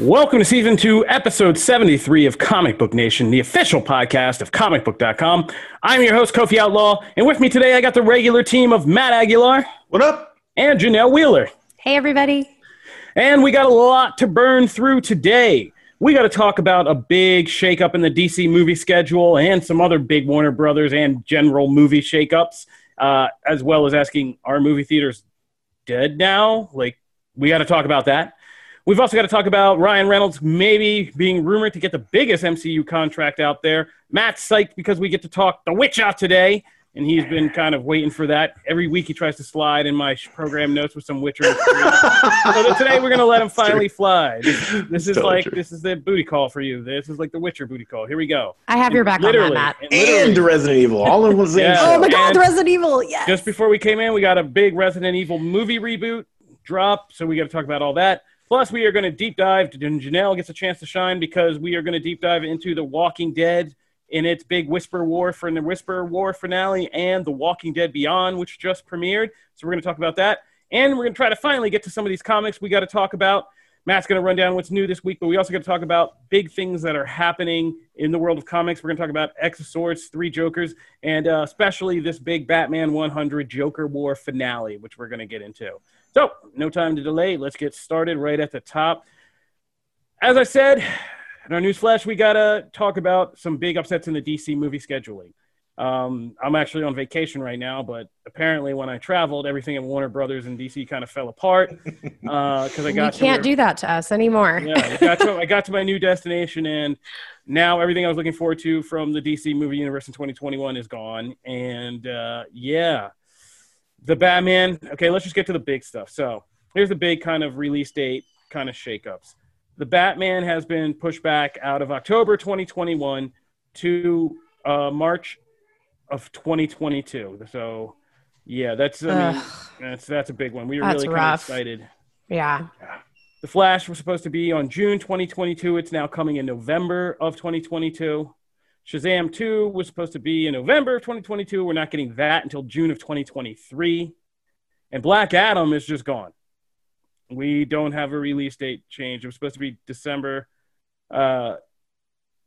Welcome to season two, episode 73 of Comic Book Nation, the official podcast of comicbook.com. I'm your host, Kofi Outlaw, and with me today I got the regular team of Matt Aguilar. What up? And Janelle Wheeler. Hey, everybody. And we got a lot to burn through today. We got to talk about a big shakeup in the DC movie schedule and some other big Warner Brothers and general movie shakeups, uh, as well as asking, are movie theaters dead now? Like, we got to talk about that. We've also got to talk about Ryan Reynolds maybe being rumored to get the biggest MCU contract out there. Matt's psyched because we get to talk The Witcher today, and he's been kind of waiting for that. Every week he tries to slide in my program notes with some Witcher. so today we're going to let him finally fly. This, this is totally like true. this is the booty call for you. This is like the Witcher booty call. Here we go. I have your back on that, Matt. literally. And Resident Evil, all in one same Yeah. Oh my God, And- Resident Evil! Yes. Just before we came in, we got a big Resident Evil movie reboot drop, so we got to talk about all that. Plus, we are going to deep dive, Janelle gets a chance to shine because we are going to deep dive into The Walking Dead in its big Whisper War for the Whisper War finale and The Walking Dead Beyond, which just premiered. So we're going to talk about that. And we're going to try to finally get to some of these comics we got to talk about. Matt's going to run down what's new this week, but we also got to talk about big things that are happening in the world of comics. We're going to talk about X of Swords, Three Jokers, and uh, especially this big Batman 100 Joker War finale, which we're going to get into. So, no time to delay. Let's get started right at the top. As I said in our news flash, we got to talk about some big upsets in the DC movie scheduling. Um, I'm actually on vacation right now, but apparently when I traveled, everything at Warner Brothers and DC kind of fell apart because I got to can't do that to us anymore. yeah, I got, to, I got to my new destination, and now everything I was looking forward to from the DC movie universe in 2021 is gone. And uh, yeah, the Batman. Okay, let's just get to the big stuff. So here's the big kind of release date kind of shakeups. The Batman has been pushed back out of October 2021 to uh, March of 2022. So yeah, that's I mean, that's that's a big one. We were That's really kind of excited. Yeah. The Flash was supposed to be on June 2022. It's now coming in November of 2022. Shazam 2 was supposed to be in November of 2022. We're not getting that until June of 2023. And Black Adam is just gone. We don't have a release date change. It was supposed to be December. Uh,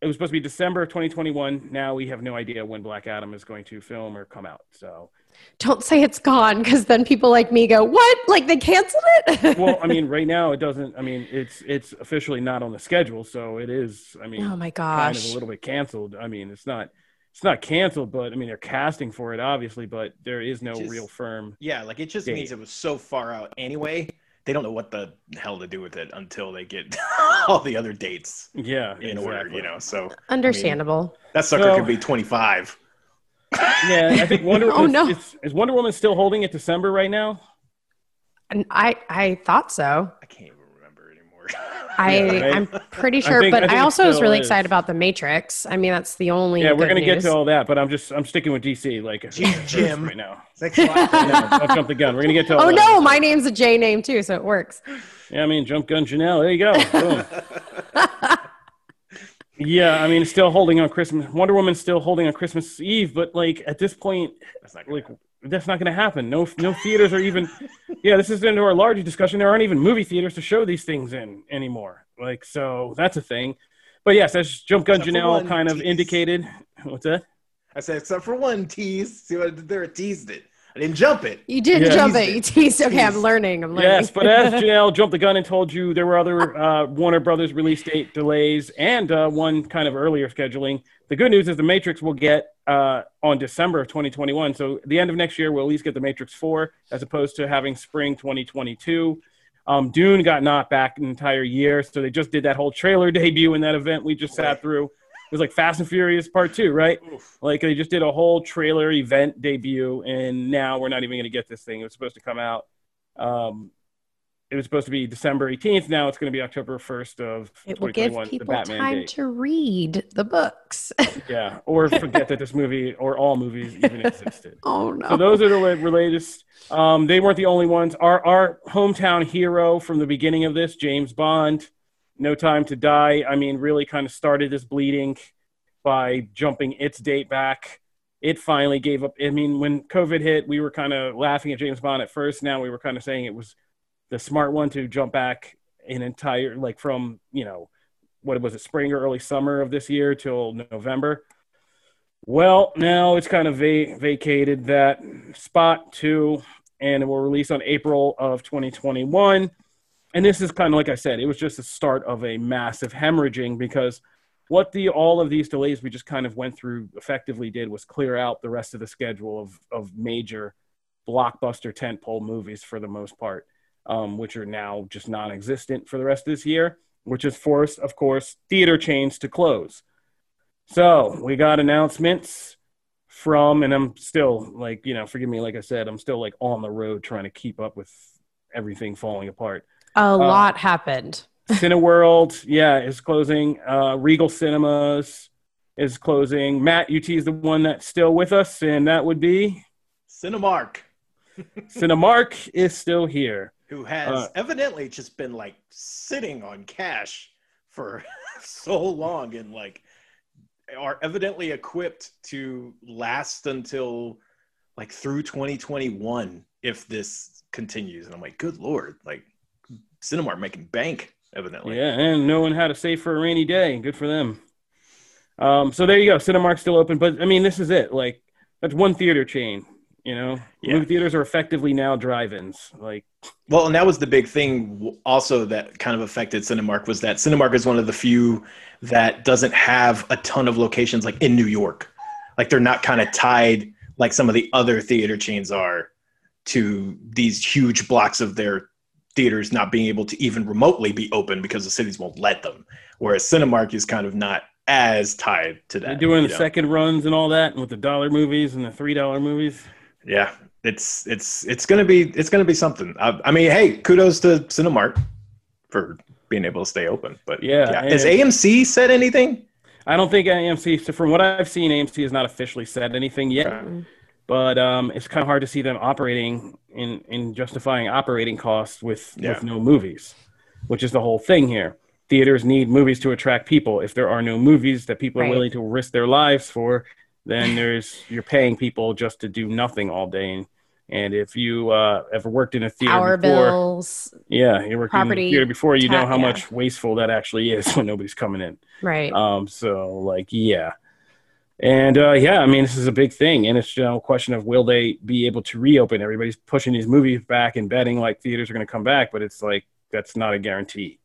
it was supposed to be December of 2021. Now we have no idea when Black Adam is going to film or come out. So, Don't say it's gone because then people like me go, "What? Like they canceled it?" well, I mean, right now it doesn't. I mean, it's it's officially not on the schedule, so it is. I mean, oh my gosh, kind of a little bit canceled. I mean, it's not it's not canceled, but I mean they're casting for it obviously, but there is no Just- real firm. Yeah, like it just Date. means it was so far out anyway. They don't know what the hell to do with it until they get all the other dates Yeah, in order, you know. So Understandable. that sucker So- could be 25. Yeah, I think Wonder Oh, Woman no. is, is Wonder Woman still holding it December right now. And I I thought so. I can't even remember anymore. I right? I'm pretty sure, think- but I, think it also was really is. excited about the Matrix. I mean, that's the only. Yeah, we're gonna get to all that, but I'm just I'm sticking with DC like Jim- right now. Thanks a lot. Yeah, I'll jump the gun. We're gonna get to all Oh that. no, my name's a J name too, so it works. Yeah, I mean jump gun Janelle. There you go. Boom. yeah, I mean still holding on Christmas. Wonder Woman's still holding on Christmas Eve, but like at this point, That's not gonna like that's not going to happen. No, no theaters are even. Yeah, this is into our larger discussion. There aren't even movie theaters to show these things in anymore. Like, so that's a thing. But yes, as Jump Gun Except Janelle one kind of indicated. What's that? I said except for one tease. See what I did there? I teased it. I didn't jump it. You did Yeah. jump it. You teased. Okay, I'm learning. I'm learning. Yes, but as Janelle jumped the gun and told you, there were other uh, Warner Brothers release date delays and uh, one kind of earlier scheduling. The good news is the Matrix will get uh, on December of 2021. So the end of next year, we'll at least get the Matrix 4 as opposed to having spring 2022. Um, Dune got knocked back an entire year, so they just did that whole trailer debut in that event we just sat through. It was like Fast and Furious Part Two, right? Oof. Like they just did a whole trailer event debut, and now we're not even going to get this thing. It was supposed to come out. Um, it was supposed to be December 18th. Now it's going to be October 1st of It will give people time date. to read the books. Yeah, or forget that this movie or all movies even existed. oh no. So those are the latest. Um, they weren't the only ones. Our our hometown hero from the beginning of this, James Bond, No Time to Die. I mean, really kind of started this bleeding by jumping its date back. It finally gave up. I mean, when COVID hit, we were kind of laughing at James Bond at first. Now we were kind of saying it was the smart one to jump back an entire like from you know what was it spring or early summer of this year till November. Well, now it's kind of va- vacated that spot too, and it will release on April of 2021. And this is kind of like I said, it was just the start of a massive hemorrhaging because what the all of these delays we just kind of went through effectively did was clear out the rest of the schedule of of major blockbuster tentpole movies for the most part, um, which are now just non-existent for the rest of this year, which has forced, of course, theater chains to close. So we got announcements from, and I'm still like, you know, forgive me, like I said, I'm still like on the road trying to keep up with everything falling apart. A lot happened. Cineworld, yeah, is closing. Uh, Regal Cinemas is closing. Matt, UT is the one that's still with us, and that would be Cinemark, Cinemark is still here. who has Uh, evidently just been like sitting on cash for so long and like are evidently equipped to last until like through 2021 if this continues. And I'm like, good lord, like Cinemark making bank, evidently. Yeah, and knowing how to save for a rainy day. Good for them. Um, so there you go. Cinemark's still open, but I mean, this is it. Like that's one theater chain. You know, Yeah. movie theaters are effectively now drive-ins. Like, Well, and that was the big thing also that kind of affected Cinemark was that Cinemark is one of the few that doesn't have a ton of locations like in New York. Like they're not kind of tied like some of the other theater chains are to these huge blocks of their theaters not being able to even remotely be open because the cities won't let them. Whereas Cinemark is kind of not as tied to that. they're doing the know? second runs and all that, and with the dollar movies and the three dollar movies. Yeah, it's it's it's gonna be it's gonna be something. I, I mean, hey, kudos to Cinemark for being able to stay open. But Yeah, has AMC said anything? I don't think AMC. So from what I've seen, AMC has not officially said anything yet. Okay. But um, it's kind of hard to see them operating in in justifying operating costs with Yeah. with no movies, which is the whole thing here. Theaters need movies to attract people. If there are no movies that people Right. are willing to risk their lives for, then there's you're paying people just to do nothing all day. And, and if you uh, ever worked in a theater Power before, bills. yeah, you worked in a theater before, you know how yeah. much wasteful that actually is when nobody's coming in. Right. Um, so like, yeah. And uh, yeah, I mean, this is a big thing, and it's you know, a question of will they be able to reopen? Everybody's pushing these movies back and betting like theaters are going to come back, but it's like that's not a guarantee.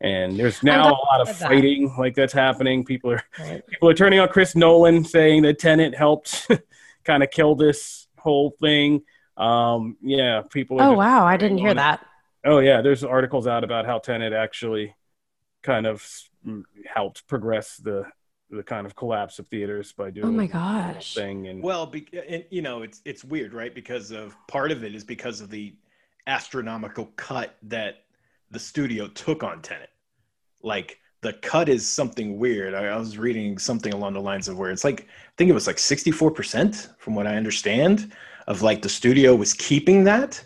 And there's now a lot of said that. fighting like that's happening. People are right. people are turning on Chris Nolan, saying that Tenet helped kind of kill this whole thing. Um, yeah, people. Are Oh wow, I didn't hear it. that. Oh yeah, there's articles out about how Tenet actually kind of mm, helped progress the the kind of collapse of theaters by doing Oh my gosh. thing and Well, be, and, you know, it's it's weird, right? Because of part of it is because of the astronomical cut that the studio took on Tenet Like the cut is something weird. I, I was reading something along the lines of where it's like I think it was like 64% from what I understand of like the studio was keeping that.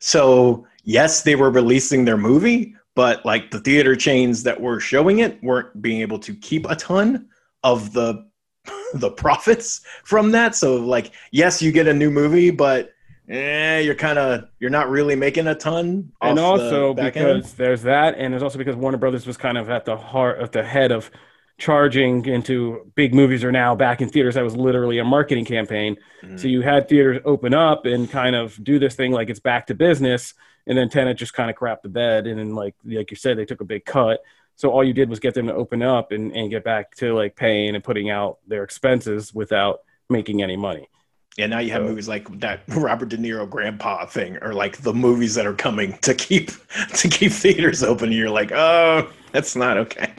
So, yes, they were releasing their movie, but like the theater chains that were showing it weren't being able to keep a ton of the the profits from that. So like, yes, you get a new movie, but eh, you're kind of you're not really making a ton. and the also because end. there's that and there's also because Warner Brothers was kind of at the heart of the head of charging into big movies are now back in theaters that was literally a marketing campaign Mhm. so you had theaters open up and kind of do this thing like it's back to business and then Tenet just kind of crapped the bed and then like like you said they took a big cut so all you did was get them to open up and, and get back to like paying and putting out their expenses without making any money yeah, now you have so- movies like that Robert De Niro grandpa thing, or like the movies that are coming to keep to keep theaters open. And you're like, oh, that's not okay.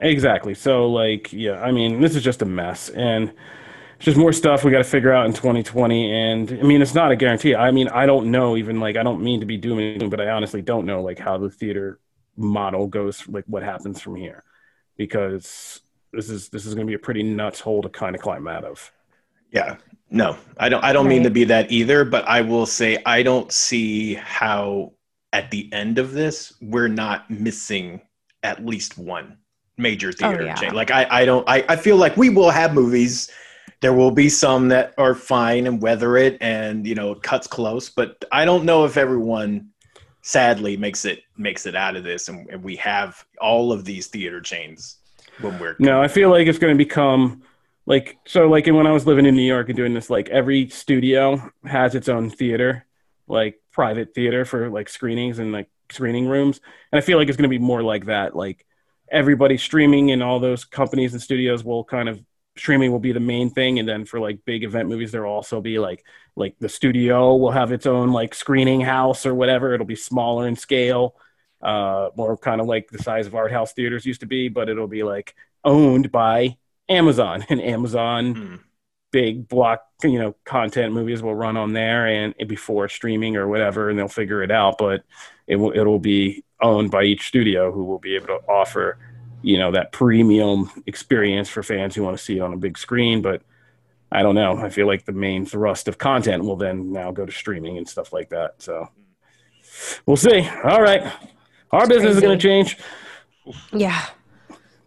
Exactly. So, like, yeah, I mean, this is just a mess, and it's just more stuff we got to figure out in 2020. And I mean, it's not a guarantee. I mean, I don't know. Even like, I don't mean to be doom and gloom, but I honestly don't know like how the theater model goes. Like, what happens from here? Because this is this is going to be a pretty nuts hole to kind of climb out of. Yeah. No, I don't I don't mean to be that either, but I will say I don't see how at the end of this we're not missing at least one major oh, theater yeah. chain. Like I I don't I, I feel like we will have movies there will be some that are fine and weather it and you know cuts close, but I don't know if everyone sadly makes it makes it out of this, and, and we have all of these theater chains when we're No, I feel like it's going to become like so. Like when I was living in New York and doing this, like every studio has its own theater, like private theater for like screenings and like screening rooms. And I feel like it's going to be more like that. Like everybody streaming and all those companies and studios will kind of streaming will be the main thing and then for like big event movies there'll also be like like the studio will have its own like screening house or whatever it'll be smaller in scale uh more kind of like the size of art house theaters used to be but it'll be like owned by amazon and amazon Hmm. big block you know content movies will run on there and before streaming or whatever and they'll figure it out but it will it'll be owned by each studio who will be able to offer you know that premium experience for fans who want to see it on a big screen but i don't know i feel like the main thrust of content will then now go to streaming and stuff like that so we'll see all right our business is going to change Yeah.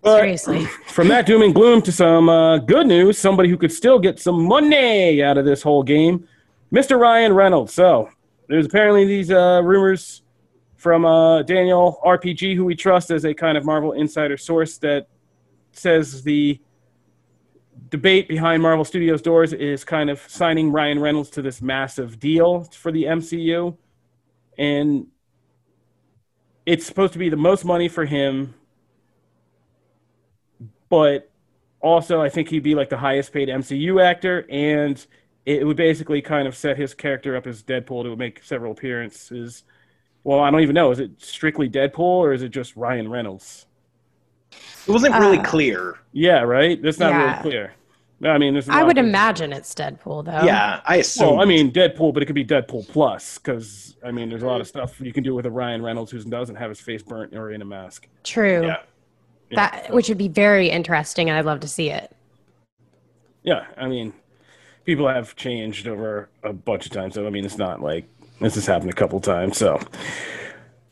But Seriously. from that doom and gloom to some uh, good news, somebody who could still get some money out of this whole game, Mr. Ryan Reynolds. So there's apparently these uh, rumors from uh, Daniel RPK, who we trust as a kind of Marvel insider source, that says the debate behind Marvel Studios doors is kind of signing Ryan Reynolds to this massive deal for the MCU. And it's supposed to be the most money for him but also I think he'd be like the highest paid MCU actor, and it would basically kind of set his character up as Deadpool to make several appearances. Well, I don't even know. Is it strictly Deadpool or is it just Ryan Reynolds? It wasn't really Uh, clear. Yeah, right. That's not Yeah. really clear. I mean, there's. a I lot would imagine it's Deadpool though. yeah, I assume. Well, I mean Deadpool, but it could be Deadpool plus because I mean, there's a lot of stuff you can do with a Ryan Reynolds who doesn't have his face burnt or in a mask. True. yeah. Yeah, That so- which would be very interesting and I'd love to see it. Yeah, I mean, people have changed over a bunch of times. So I mean, it's not like this has happened a couple times. So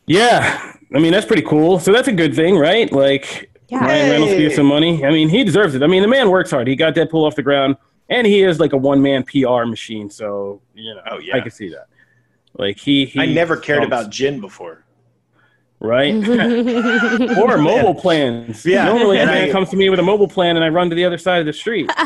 yeah, I mean that's pretty cool. So that's a good thing, right? Like Yeah. Ryan Reynolds Hey. gets some money. I mean, he deserves it. I mean, the man works hard. He got Deadpool off the ground, and he is like a one man PR machine. So you know, Oh, yeah. I can see that. Like he, he I never cared trumps- about gin before. right. or mobile plans. Yeah, Normally, a man I- comes to me with a mobile plan, and I run to the other side of the street.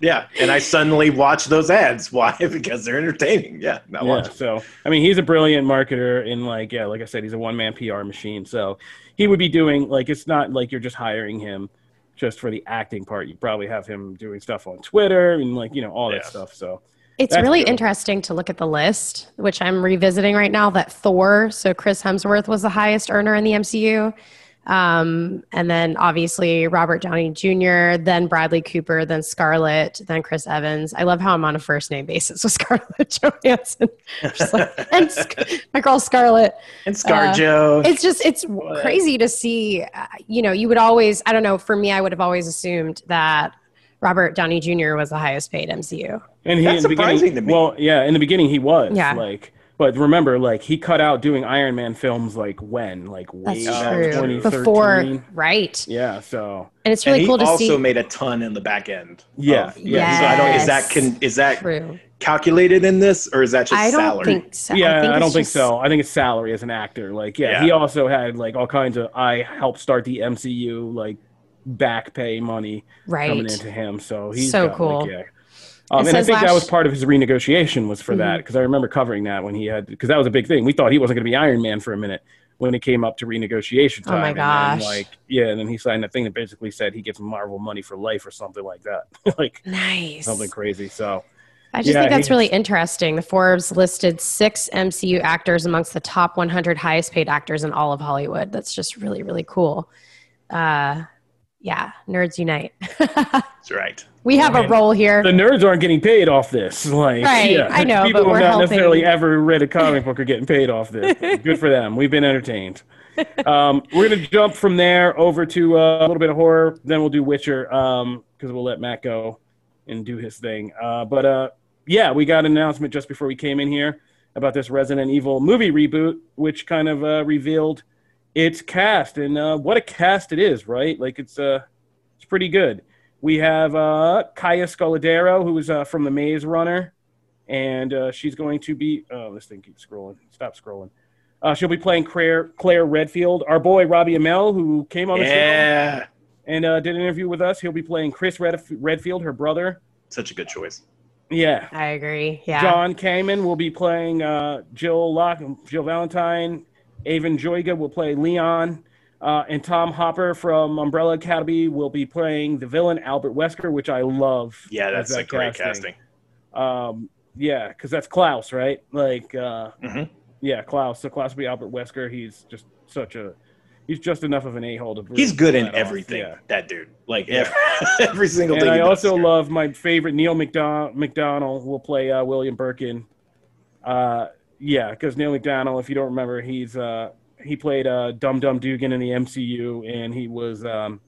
Yeah, and I suddenly watch those ads. Why? Because they're entertaining. Yeah, I yeah, watch. so I mean, he's a brilliant marketer, and like, yeah, like I said, he's a one man PR machine. So he would be doing like it's not like you're just hiring him just for the acting part. You probably have him doing stuff on Twitter and like you know all that stuff. So It's That's really true. interesting to look at the list, which I'm revisiting right now. That Thor, so Chris Hemsworth was the highest earner in the MCU. Um, and then obviously Robert Downey Jr., then Bradley Cooper, then Scarlett, then Chris Evans. I love how I'm on a first name basis with Scarlett Johansson. Like, and Sc- my girl Scarlett. And ScarJo. It's just it's What? crazy to see. Uh, you know, you would always. I don't know. For me, I would have always assumed that Robert Downey Jr. was the highest paid MCU. and he That's in the beginning, surprising to me. Well, yeah, in the beginning he was Yeah. like. But remember, like he cut out doing Iron Man films like when, like way That's back true. 2013. Before, right? Yeah, so And it's and really he cool to also see. Also made a ton in the back end. Yeah, of- yeah. So I don't. Is that can is that True. calculated in this, or is that just I don't salary? think so. yeah, I, think don't think just- so. I think it's salary as an actor. Like, yeah, Yeah. he also had like all kinds of I helped start the MCU like back pay money right. coming into him. So he's So got, cool. Like, yeah. Um, and I think that was part of his renegotiation was for that Mhm. because I remember covering that when he had because that was a big thing. We thought he wasn't going to be Iron Man for a minute when it came up to renegotiation time. Oh my gosh. like yeah, and then he signed a thing that basically said he gets Marvel money for life or something like that, like Nice. something crazy. So I just Yeah, think that's really interesting. The Forbes listed six MCU actors amongst the top 100 highest paid actors in all of Hollywood. That's just really, really cool. Uh, yeah, nerds unite. That's right. we have a role here. the nerds aren't getting paid off this. Like, Right, yeah, I know, people but who we're have not helping. necessarily ever read a comic book are getting paid off this. Good for them. We've been entertained. Um, we're gonna jump from there over to uh, a little bit of horror. Then we'll do Witcher because we'll let Matt go and do his thing. Uh, but uh, yeah, we got an announcement just before we came in here about this Resident Evil movie reboot, which kind of uh, revealed its cast and uh, what a cast it is. Right, like it's uh, it's pretty good. We have uh, Kaya Scodelario, who is uh, from The Maze Runner, and uh, she's going to be. Oh, this thing keeps scrolling. Stop scrolling. Uh, she'll be playing Claire, Claire Redfield. Our boy Robbie Amell, who came on the show and uh, did an interview with us, he'll be playing Chris Red- Redfield, her brother. such a good choice. Yeah. I agree. Yeah. John Kamen will be playing uh, Jill Lock, Jill Valentine. Avan Jogia will play Leon. Uh, and Tom Hopper from Umbrella Academy will be playing the villain Albert Wesker, which I love. Yeah, that's that a great casting. Um, yeah, because that's Klaus, right? Like, uh, Mhm. yeah, Klaus. So Klaus will be Albert Wesker. He's just such a, he's just enough of an a hole to. Breathe. He's good in everything. Yeah. That dude, like Yeah. every, every single And thing. I also here. love my favorite Neal McDon- McDonough will play uh, William Birkin. Uh, yeah, because Neal McDonough, if you don't remember, he's uh, he played uh, Dum Dum Dugan in the MCU, and he was um,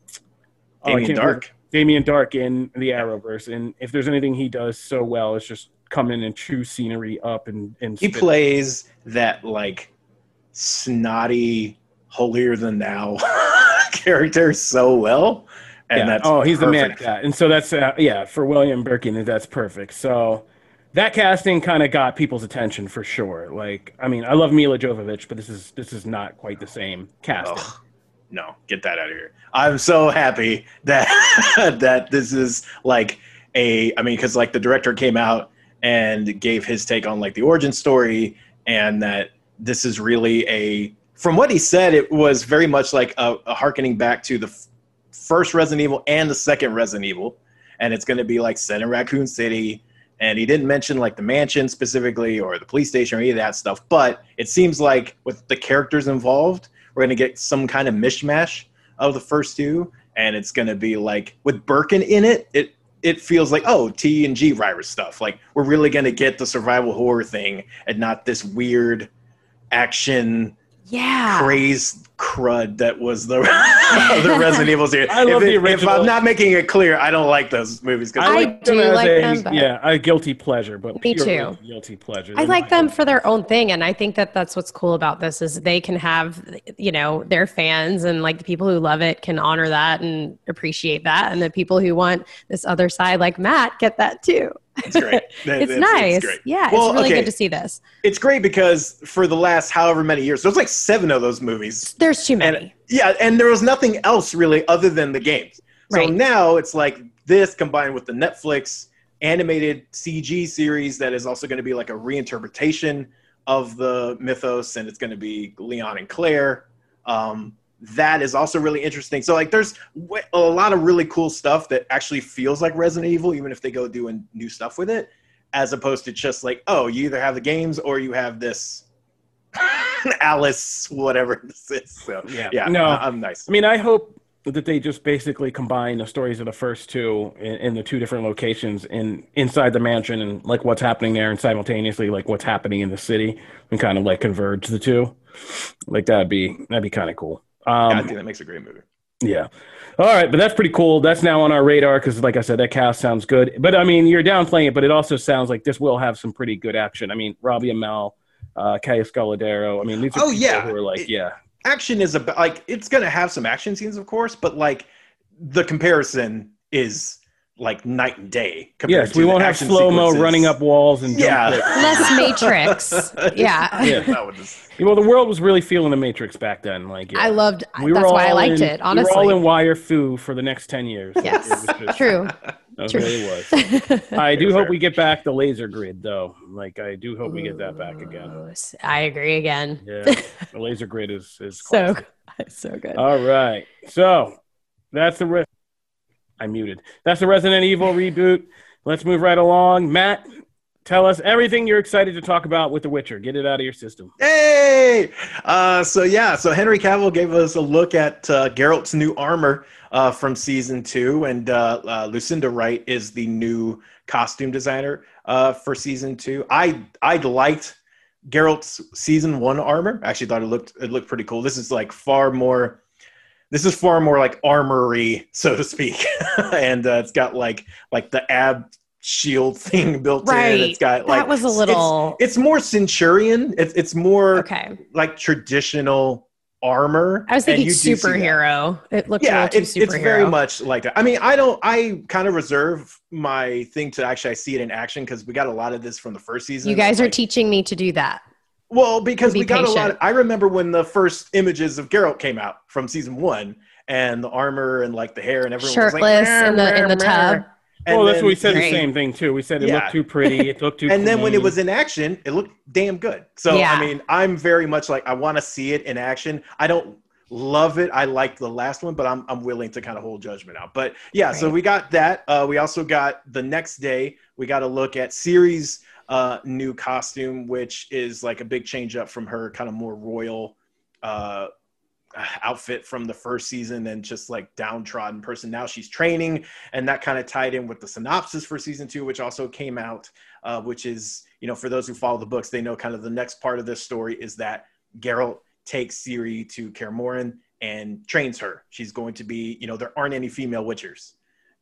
oh, Damien can't Darhk. remember- Damien Darhk in the Arrowverse, and if there's anything he does so well, it's just come in and chew scenery up and and He plays that like snotty, holier than thou character so well, and yeah. that's oh, he's the man. perfect. And so that's uh, yeah for William Birkin, that's perfect. So that casting kind of got people's attention for sure. Like, I mean, I love Milla Jovovich, but this is this is not quite the same casting. Ugh. no, get that out of here. I'm so happy that that this is like a I mean cuz like the director came out and gave his take on like the origin story and that this is really a from what he said it was very much like a, a harkening back to the f- first Resident Evil and the second Resident Evil and it's going to be like set in Raccoon City and he didn't mention like the mansion specifically or the police station or any of that stuff but it seems like with the characters involved we're going to get some kind of mishmash of the first two and it's going to be like with Birkin in it it it feels like oh T and G virus stuff like we're really going to get the survival horror thing and not this weird action yeah. crazed crud that was the the Resident Evil series. I love if, the it- if. I'm not making it clear, I don't like those movies. 'cause I like them do as like a, them, but- yeah, a guilty pleasure, but Me too. guilty pleasure. I They're like them for their own thing, and I think that that's what's cool about this is they can have, you know, their fans and like the people who love it can honor that and appreciate that, and the people who want this other side, like Matt, get that too. it's great. It's nice, great. yeah. Well, it's really okay. good to see this. It's great because for the last however many years, there's like seven of those movies. There's too And yeah, and there was nothing else really other than the games. So Right. now it's like this combined with the Netflix animated CG series that is also going to be like a reinterpretation of the mythos, and it's going to be Leon and Claire. Um, that is also really interesting. So like, there's a lot of really cool stuff that actually feels like Resident Evil, even if they go doing new stuff with it, as opposed to just like, oh, you either have the games or you have this Alice, whatever this is. So Yeah. yeah, No. I- I'm nice. I mean, I hope that they just basically combine the stories of the first two in, in the two different locations in inside the mansion and like what's happening there, and simultaneously like what's happening in the city, and kind of like converge the two. Like that'd be that'd be kind of cool. Yeah, I Um, think that makes a great movie. yeah. All right, but that's pretty cool. That's now on our radar because, like I said, that cast sounds good. But I mean, you're downplaying it, but it also sounds like this will have some pretty good action. I mean, Robbie Amell, uh, Kaya Scodelario. I mean, these are Oh, people yeah. who are like, It- yeah, Action is about like it's gonna have some action scenes, of course, but like the comparison is like night and day. compared yes, to we the won't have action slow mo running up walls and Yeah. Less Matrix. Yeah. Yeah. that would just- Well, the world was really feeling the Matrix back then. Like, yeah. I loved. We were that's why I liked in- it. Honestly. we were all in wire fu for the next ten years. yes. It was just- True. That True. really was. I do hope we get back the laser grid, though. Like, I do hope we get that back again. I agree again. Yeah, the laser grid is is So so good. All right, so that's the re- I muted. That's the Resident Evil reboot. Let's move right along. Matt, tell us everything you're excited to talk about with The Witcher. Get it out of your system. Hey! Uh, so yeah, so Henry Cavill gave us a look at uh, Geralt's new armor uh, from season two, and uh, uh, Lucinda Wright is the new costume designer uh, for season two. I I liked Geralt's season one armor. I actually thought it looked it looked pretty cool. This is like far more. This is far more like armory, so to speak, and uh, it's got like like the ab shield thing built Right. in. It's got like that was a it's- little it's more centurion. It's it's more okay. like traditional armor. I was thinking you do see superhero. It looked a Yeah, it's, superhero. it's very much like that. I mean, I don't. I kind of reserve my thing to actually see it in action because we got a lot of this from the first season. you guys are Like, teaching me to do that. Well, because Be we got a lot. Of, I remember when the first images of Geralt came out from season one, and the armor and like the hair and everyone was Shirtless like, in the- in the "Meh, tub." Meh." And well, that's then- what we said the same thing too. We said it Yeah. looked too pretty. It looked too. and then when it was in action, it looked damn good. So Yeah. I mean, I'm very much like I want to see it in action. I don't love it. I like the last one, but I'm I'm willing to kind of hold judgment out. But yeah, so we got that. Uh, we also got the next day. We got to look at Ciri's uh, new costume, which is like a big change up from her kind of more royal uh, outfit from the first season and just like downtrodden person. Now she's training, and that kind of tied in with the synopsis for season two, which also came out, uh, which is, you know, for those who follow the books, they know kind of the next part of this story is that Geralt takes Ciri to Kaer Morhen and trains her. She's going to be, you know, there aren't any female witchers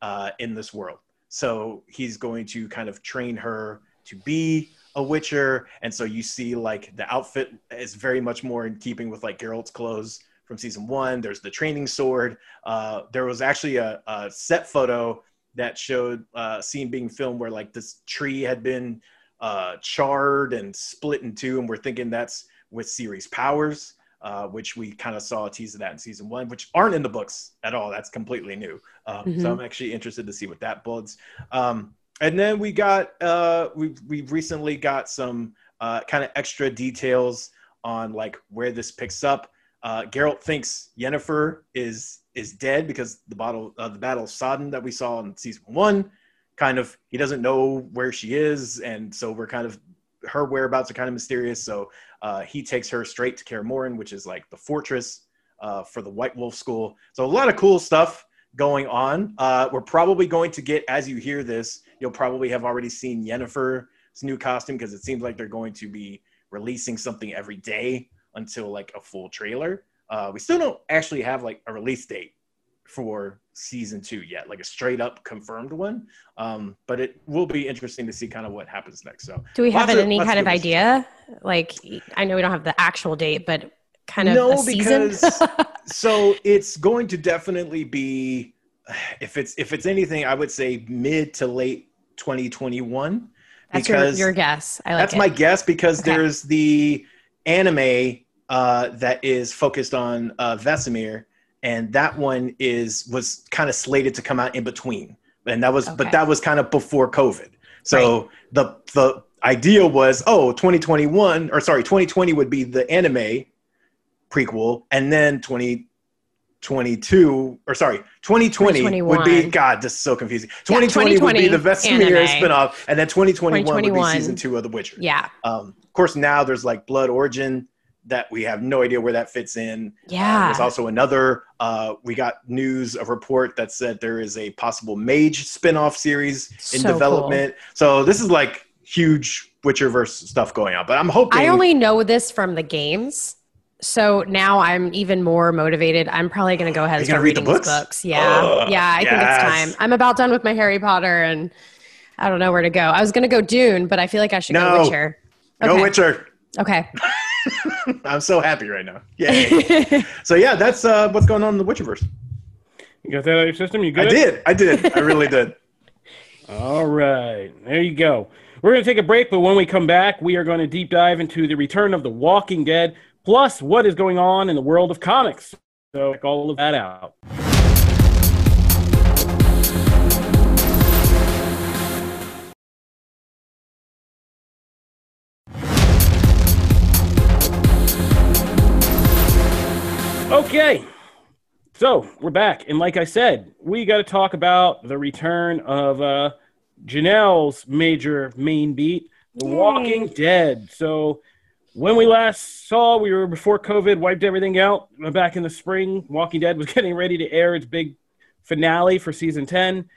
uh, in this world. So he's going to kind of train her to be a witcher. And so you see like the outfit is very much more in keeping with like Geralt's clothes from season one. There's the training sword. Uh, there was actually a, a set photo that showed uh, a scene being filmed where like this tree had been uh, charred and split in two, and we're thinking that's with Ciri's powers, uh, which we kind of saw a tease of that in season one, which aren't in the books at all. That's completely new. Um, Mhm. So I'm actually interested to see what that builds. Um, and then we got uh, we we recently got some uh, kind of extra details on like where this picks up. Uh, Geralt thinks Yennefer is is dead because the battle uh, the battle of Sodden that we saw in season one, kind of he doesn't know where she is, and so we're kind of her whereabouts are kind of mysterious. So uh, he takes her straight to Kaer Morhen, which is like the fortress uh, for the White Wolf School. So a lot of cool stuff going on. Uh, we're probably going to get as you hear this, you'll probably have already seen Yennefer's new costume because it seems like they're going to be releasing something every day until like a full trailer. Uh, we still don't actually have like a release date for season two yet, like a straight up confirmed one. Um, but it will be interesting to see kind of what happens next. So Do we have of- any kind of idea? Like, I know we don't have the actual date, but kind of No, because- so it's going to definitely be if it's if it's anything, I would say mid to late 2021. That's your, because your guess. I like that's it. my guess because Okay. there's the anime uh, that is focused on uh, Vesemir, and that one is was kind of slated to come out in between, and that was Okay. but that was kind of before COVID. So the the idea was oh 2021 or sorry 2020 would be the anime prequel, and then 2022 or sorry 2020 would be God this is so confusing. Yeah, 2020, would be the 2020 anime. spinoff, and then 2021, would be season two of The Witcher. yeah. Um, of course, now there's like Blood Origin that we have no idea where that fits in. Uh, Yeah. there's also another. Uh, we got news, a report that said there is a possible Mage spin-off series in So development. So this is like huge Witcherverse stuff going on. But I'm hoping. I only know this from the games. So now I'm even more motivated. I'm probably going to go ahead and start read the reading these books? books. Yeah. Ugh, yeah, I think it's time. I'm about done with my Harry Potter and I don't know where to go. I was going to go Dune, but I feel like I should No. go Witcher. Go Okay. Witcher. Okay. I'm so happy right now. Yay. so yeah, that's uh, what's going on in the Witcherverse. You got that out of your system? You good? I did. I did. I really did. All right. There you go. We're going to take a break, but when we come back, we are going to deep dive into the return of The Walking Dead, plus what is going on in the world of comics. So, check all of that out. Okay. So, we're back. And like I said, we got to talk about the return of uh, Janelle's major main beat, The Yay. Walking Dead. So, when we last saw, we were before COVID wiped everything out. Back in the spring, Walking Dead was getting ready to air its big finale for season 10.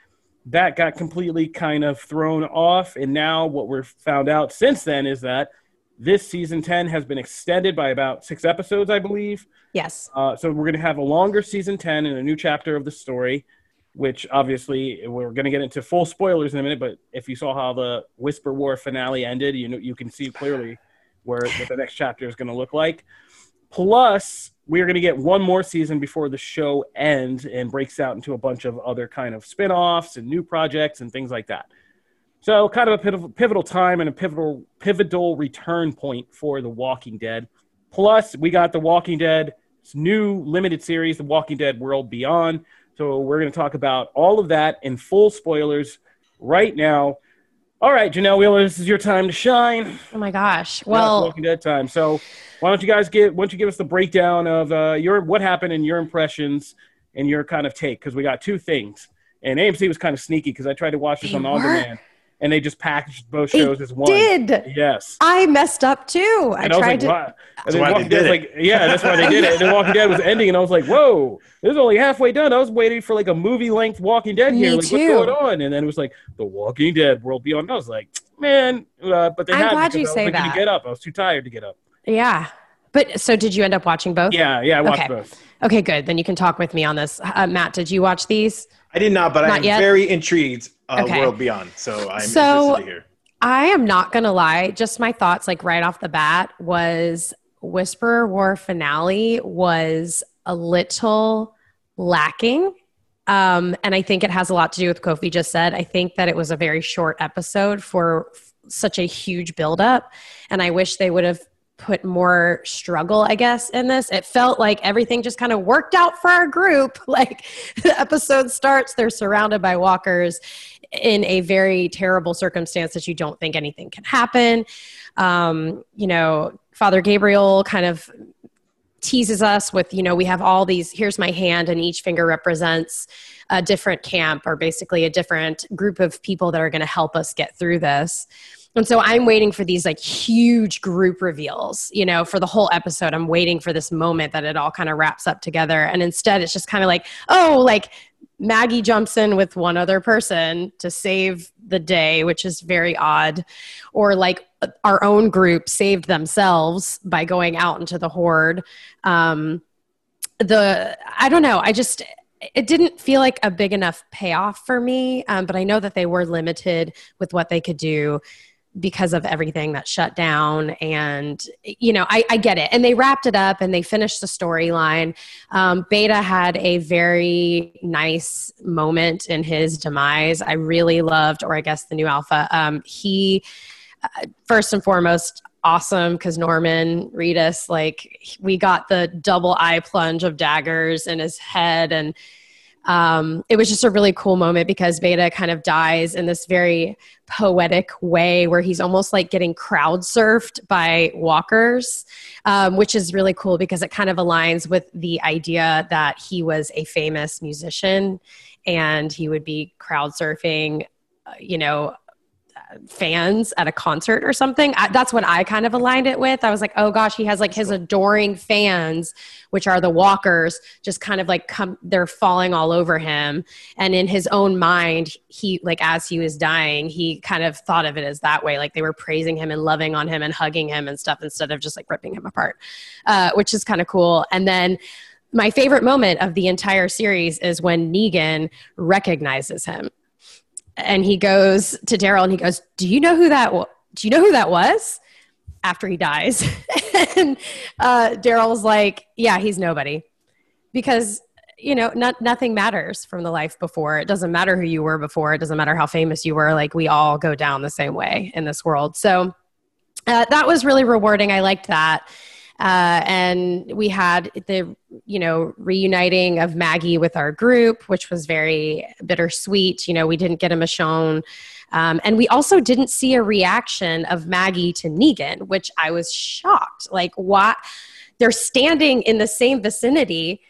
That got completely kind of thrown off. And now, what we've found out since then is that this season 10 has been extended by about six episodes, I believe. yes. Uh, so we're going to have a longer season 10 and a new chapter of the story, which obviously we're going to get into full spoilers in a minute. But if you saw how the Whisper War finale ended, you know you can see clearly where what the next chapter is going to look like. Plus, we're going to get one more season before the show ends and breaks out into a bunch of other kind of spin-offs and new projects and things like that. So, kind of a pivotal, pivotal time and a pivotal pivotal return point for The Walking Dead. Plus, we got The Walking Dead new limited series, The Walking Dead World Beyond. So, we're going to talk about all of that in full spoilers right now. All right, Janelle Wheeler, this is your time to shine. Oh my gosh! Well, Walking Dead time. So, why don't you guys get? Why don't you give us the breakdown of uh, your what happened and your impressions and your kind of take? Because we got two things, and AMC was kind of sneaky because I tried to watch this They on on were? demand, and they just packaged both They shows as one. did. Yes. I messed up too. I And I, was tried like, to. "Wow." And That's then why they Walking Dead did was like, yeah, that's why they did it. And then Walking Dead was ending, and I was like, whoa, this is only halfway done. I was waiting for like a movie length Walking Dead here. Me like, too. what's going on? And then it was like The Walking Dead World Beyond. I was like, man, uh, but they I'm had me you I say like, "Can that." you get up. I was too tired to get up. Yeah. But so did you end up watching both? Yeah, yeah, I watched Okay. both. Okay, good. Then you can talk with me on this. Uh, Matt, did you watch these? I did not, but Not I'm yet? very intrigued. Uh, Okay. World Beyond, so I'm So- interested to hear. I am not going to lie. Just my thoughts, like right off the bat, was Whisperer War finale was a little lacking. Um, and I think it has a lot to do with Kofi just said. I think that it was a very short episode for f- such a huge buildup. And I wish they would have put more struggle, I guess, in this. It felt like everything just kind of worked out for our group. Like the episode starts, they're surrounded by walkers in a very terrible circumstance that you don't think anything can happen. Um, you know, Father Gabriel kind of teases us with, you know, we have all these, here's my hand, and each finger represents a different camp or basically a different group of people that are going to help us get through this. And so I'm waiting for these like huge group reveals, you know, for the whole episode. I'm waiting for this moment that it all kind of wraps up together. And instead, it's just kind of like, oh, like Maggie jumps in with one other person to save the day, which is very odd. Or like our own group saved themselves by going out into the horde. Um, the I don't know. I just it didn't feel like a big enough payoff for me. Um, but I know that they were limited with what they could do because of everything that shut down. And you know I, I get it. And they wrapped it up and they finished the storyline. Um, beta had a very nice moment in his demise. I really loved or i guess the new alpha um, he uh, first and foremost awesome because norman reedus like we got the double eye plunge of daggers in his head. And um, it was just a really cool moment because Beta kind of dies in this very poetic way where he's almost like getting crowd surfed by walkers, um, which is really cool because it kind of aligns with the idea that he was a famous musician and he would be crowd surfing, uh, you know, fans at a concert or something. I, that's what I kind of aligned it with. I was like, oh gosh, he has like his adoring fans, which are the walkers, just kind of like come, they're falling all over him. And in his own mind, he, like, as he was dying, he kind of thought of it as that way. Like they were praising him and loving on him and hugging him and stuff instead of just like ripping him apart, uh, which is kind of cool. And then, my favorite moment of the entire series is when Negan recognizes him and he goes to Daryl and he goes, "Do you know who that? Do you know who that was?" After he dies, and uh, Daryl's like, "Yeah, he's nobody," because you know, not, nothing matters from the life before. It doesn't matter who you were before. It doesn't matter how famous you were. Like we all go down the same way in this world. So uh, that was really rewarding. I liked that. Uh, and we had the you know reuniting of maggie with our group which was very bittersweet. You know we didn't get a michonne. Um, and we also didn't see a reaction of maggie to negan which i was shocked. Like what? They're standing in the same vicinity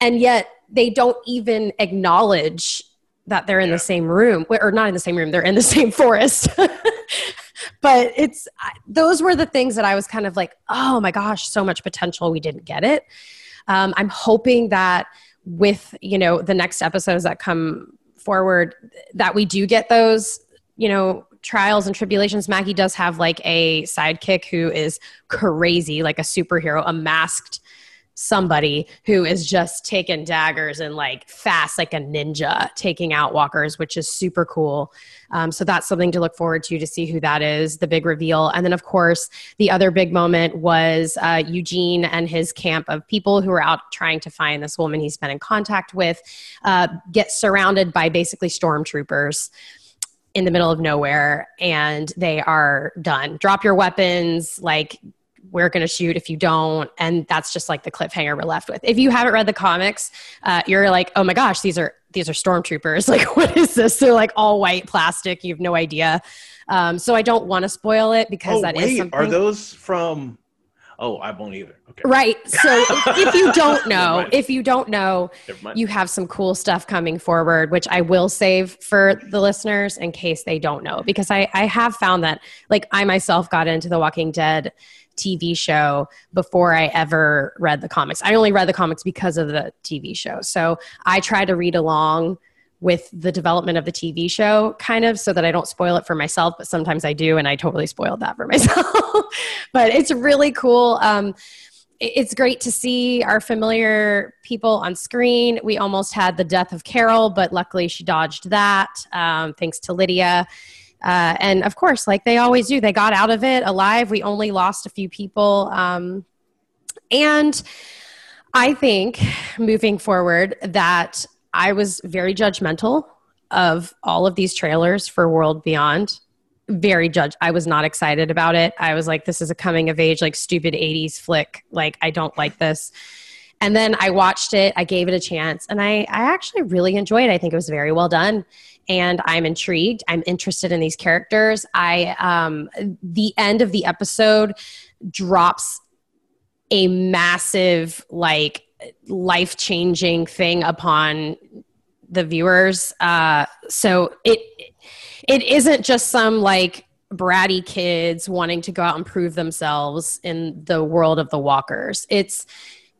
and yet they don't even acknowledge that they're in Yeah. the same room or not in the same room they're in the same forest but it's those were the things that i was kind of like oh my gosh so much potential we didn't get it. Um, i'm hoping that with you know the next episodes that come forward that we do get those you know trials and tribulations. Maggie does have like a sidekick who is crazy like a superhero a masked somebody who is just taking daggers and like fast like a ninja taking out walkers which is super cool um, so that's something to look forward to to see who that is the big reveal and then of course the other big moment was uh, eugene and his camp of people who are out trying to find this woman he's been in contact with uh, get surrounded by basically stormtroopers in the middle of nowhere and they are done. Drop your weapons, like we're going to shoot if you don't and that's just like the cliffhanger we're left with. If you haven't read the comics uh, you're like oh my gosh these are these are stormtroopers. Like what is this? They're like all white plastic. You have no idea. Um, so i don't want to spoil it because Oh that is wait, something are those from? Oh, I won't either. Okay, right. So if you don't know if you don't know you have some cool stuff coming forward which i will save for the listeners in case they don't know because i i have found that like i myself got into the walking dead tv show before i ever read the comics i only read the comics because of the tv show so i try to read along with the development of the TV show, kind of, so that I don't spoil it for myself. But sometimes I do, and I totally spoiled that for myself. but it's really cool. Um, it's great to see our familiar people on screen. We almost had the death of Carol, but luckily she dodged that, um, thanks to Lydia. Uh, and of course, like they always do, they got out of it alive. We only lost a few people. Um, and I think moving forward that I was very judgmental of all of these trailers for World Beyond. Very judge. I was not excited about it. I was like, this is a coming of age, like stupid 80s flick. Like, I don't like this. And then I watched it, I gave it a chance, and I, I actually really enjoyed it. I think it was very well done. And I'm intrigued. I'm interested in these characters. I um the end of the episode drops a massive like life changing thing upon the viewers. Uh, so it it isn't just some like bratty kids wanting to go out and prove themselves in the world of the walkers. It's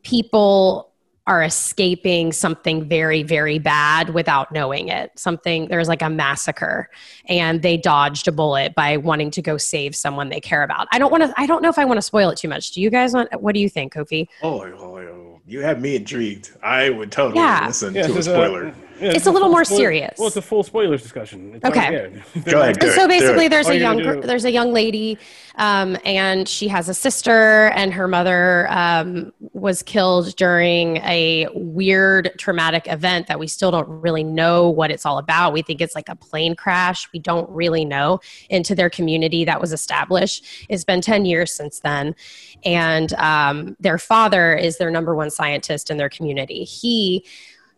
people are escaping something very very bad without knowing it something there's like a massacre and they dodged a bullet by wanting to go save someone they care about i don't want to i don't know if i want to spoil it too much do you guys want what do you think kofi Oh, oh, oh, you have me intrigued. I would totally Yeah. listen Yeah, to a this is spoiler. Uh, yeah, It's a little more spoil- serious. Well, it's a full spoilers discussion. It's Okay. Go ahead, do so it, do basically it. there's All a young do- there's a young lady um, and she has a sister and her mother um, was killed during a weird traumatic event that we still don't really know what it's all about we think it's like a plane crash we don't really know into their community that was established it's been 10 years since then and um, their father is their number one scientist in their community he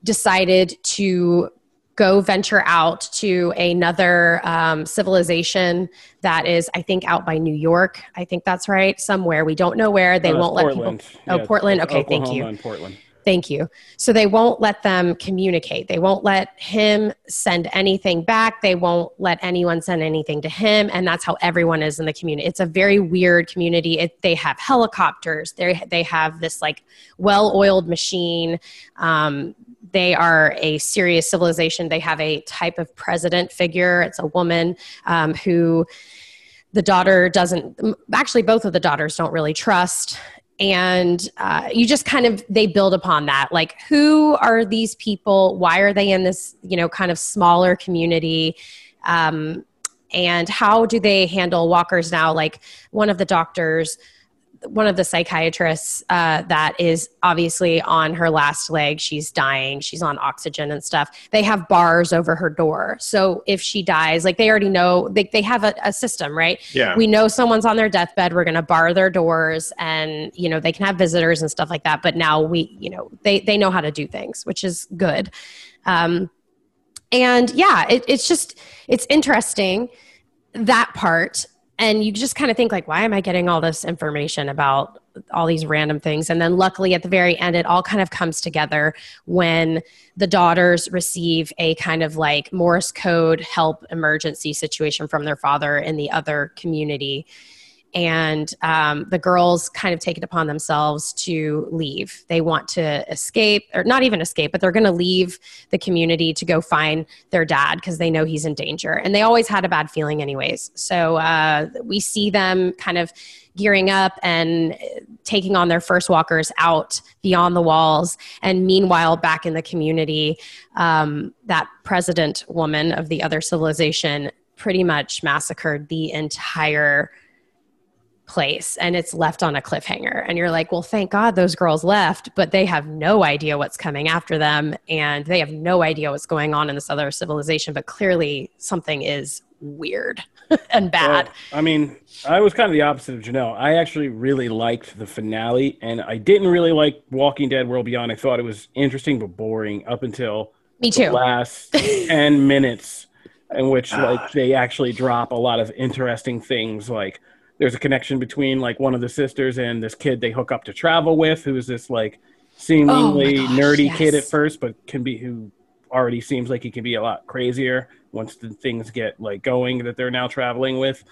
decided to go venture out to another um, civilization that is, I think, out by New York. I think that's right, somewhere. We don't know where. They Uh, won't let people. Oh, Portland? Okay, thank you. and Portland. Thank you. So they won't let them communicate. They won't let him send anything back. They won't let anyone send anything to him. And that's how everyone is in the community. It's a very weird community. It, they have helicopters. They they have this like well-oiled machine. Um, they are a serious civilization. They have a type of president figure. It's a woman um, who the daughter doesn't. Actually, both of the daughters don't really trust and uh, you just kind of they build upon that like who are these people why are they in this you know kind of smaller community um, and how do they handle walkers now like one of the doctors one of the psychiatrists uh, that is obviously on her last leg. She's dying. She's on oxygen and stuff. They have bars over her door. So if she dies like they already know they, they have a, a system right? Yeah. we know someone's on their deathbed. We're going to bar their doors and you know they can have visitors and stuff like that. But now we you know they they know how to do things which is good. Um, and yeah it, it's just it's interesting that part and you just kind of think like why am i getting all this information about all these random things? And then luckily at the very end it all kind of comes together when the daughters receive a kind of like morse code help emergency situation from their father in the other community and um, the girls kind of take it upon themselves to leave. They want to escape or not even escape but they're going to leave the community to go find their dad because they know he's in danger. And they always had a bad feeling anyways. So uh, we see them kind of gearing up and uh, taking on their first walkers out beyond the walls. And meanwhile back in the community um, that president woman of the other civilization pretty much massacred the entire place and it's left on a cliffhanger and you're like well thank god those girls left but they have no idea what's coming after them and they have no idea what's going on in this other civilization but clearly something is weird and bad. Well, I mean, I was kind of the opposite of Janelle. I actually really liked the finale, and I didn't really like Walking Dead World Beyond. I thought it was interesting but boring up until Me the too. last 10 minutes in which God. like they actually drop a lot of interesting things like there's a connection between like one of the sisters and this kid they hook up to travel with who's this like seemingly Oh gosh, nerdy kid at first but can be who already seems like he can be a lot crazier once the things get like going that they're now traveling with.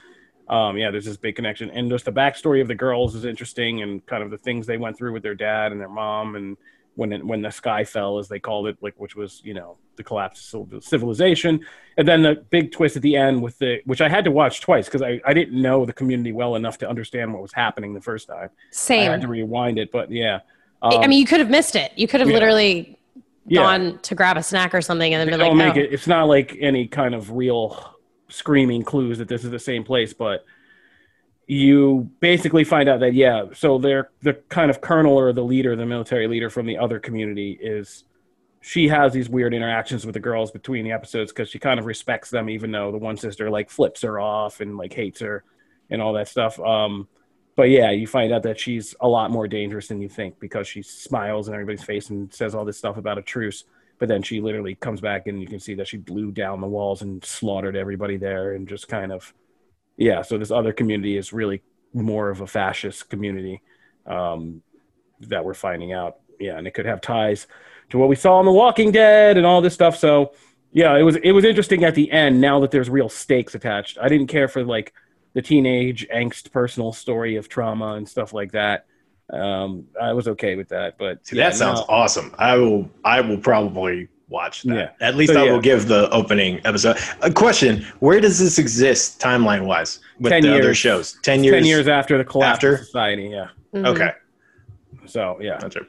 Um yeah there's this big connection. And just the backstory of the girls is interesting and kind of the things they went through with their dad and their mom and when it, when the sky fell, as they called it, like which was you know the collapse of civilization, and then the big twist at the end with the which I had to watch twice because I, I didn't know the community well enough to understand what was happening the first time. Same. I had to rewind it, but yeah, I Um, mean, you could have missed it. You could have yeah. literally yeah, gone to grab a snack or something and then been like, make oh. it. It's not like any kind of real screaming clues that this is the same place, but you basically find out that yeah, so they're the kind of colonel or the leader, the military leader from the other community is she has these weird interactions with the girls between the episodes because she kind of respects them, even though the one sister like flips her off and like hates her and all that stuff. Um, but yeah, you find out that she's a lot more dangerous than you think because she smiles in everybody's face and says all this stuff about a truce. But then she literally comes back and you can see that she blew down the walls and slaughtered everybody there and just kind of, yeah. So this other community is really more of a fascist community um, that we're finding out. Yeah, and it could have ties to what we saw in The Walking Dead and all this stuff. So yeah, it was it was interesting at the end. Now that there's real stakes attached, I didn't care for like the teenage angst, personal story of trauma and stuff like that. Um, I was okay with that, but See, yeah, that sounds awesome. I will. I will probably watch that. Yeah. At least So, I yeah. will give the opening episode. A question: Where does this exist timeline wise with 10 the other shows? Ten years. ten years after the collapse after? of society. Yeah. Mhm. Okay. So yeah. Gotcha.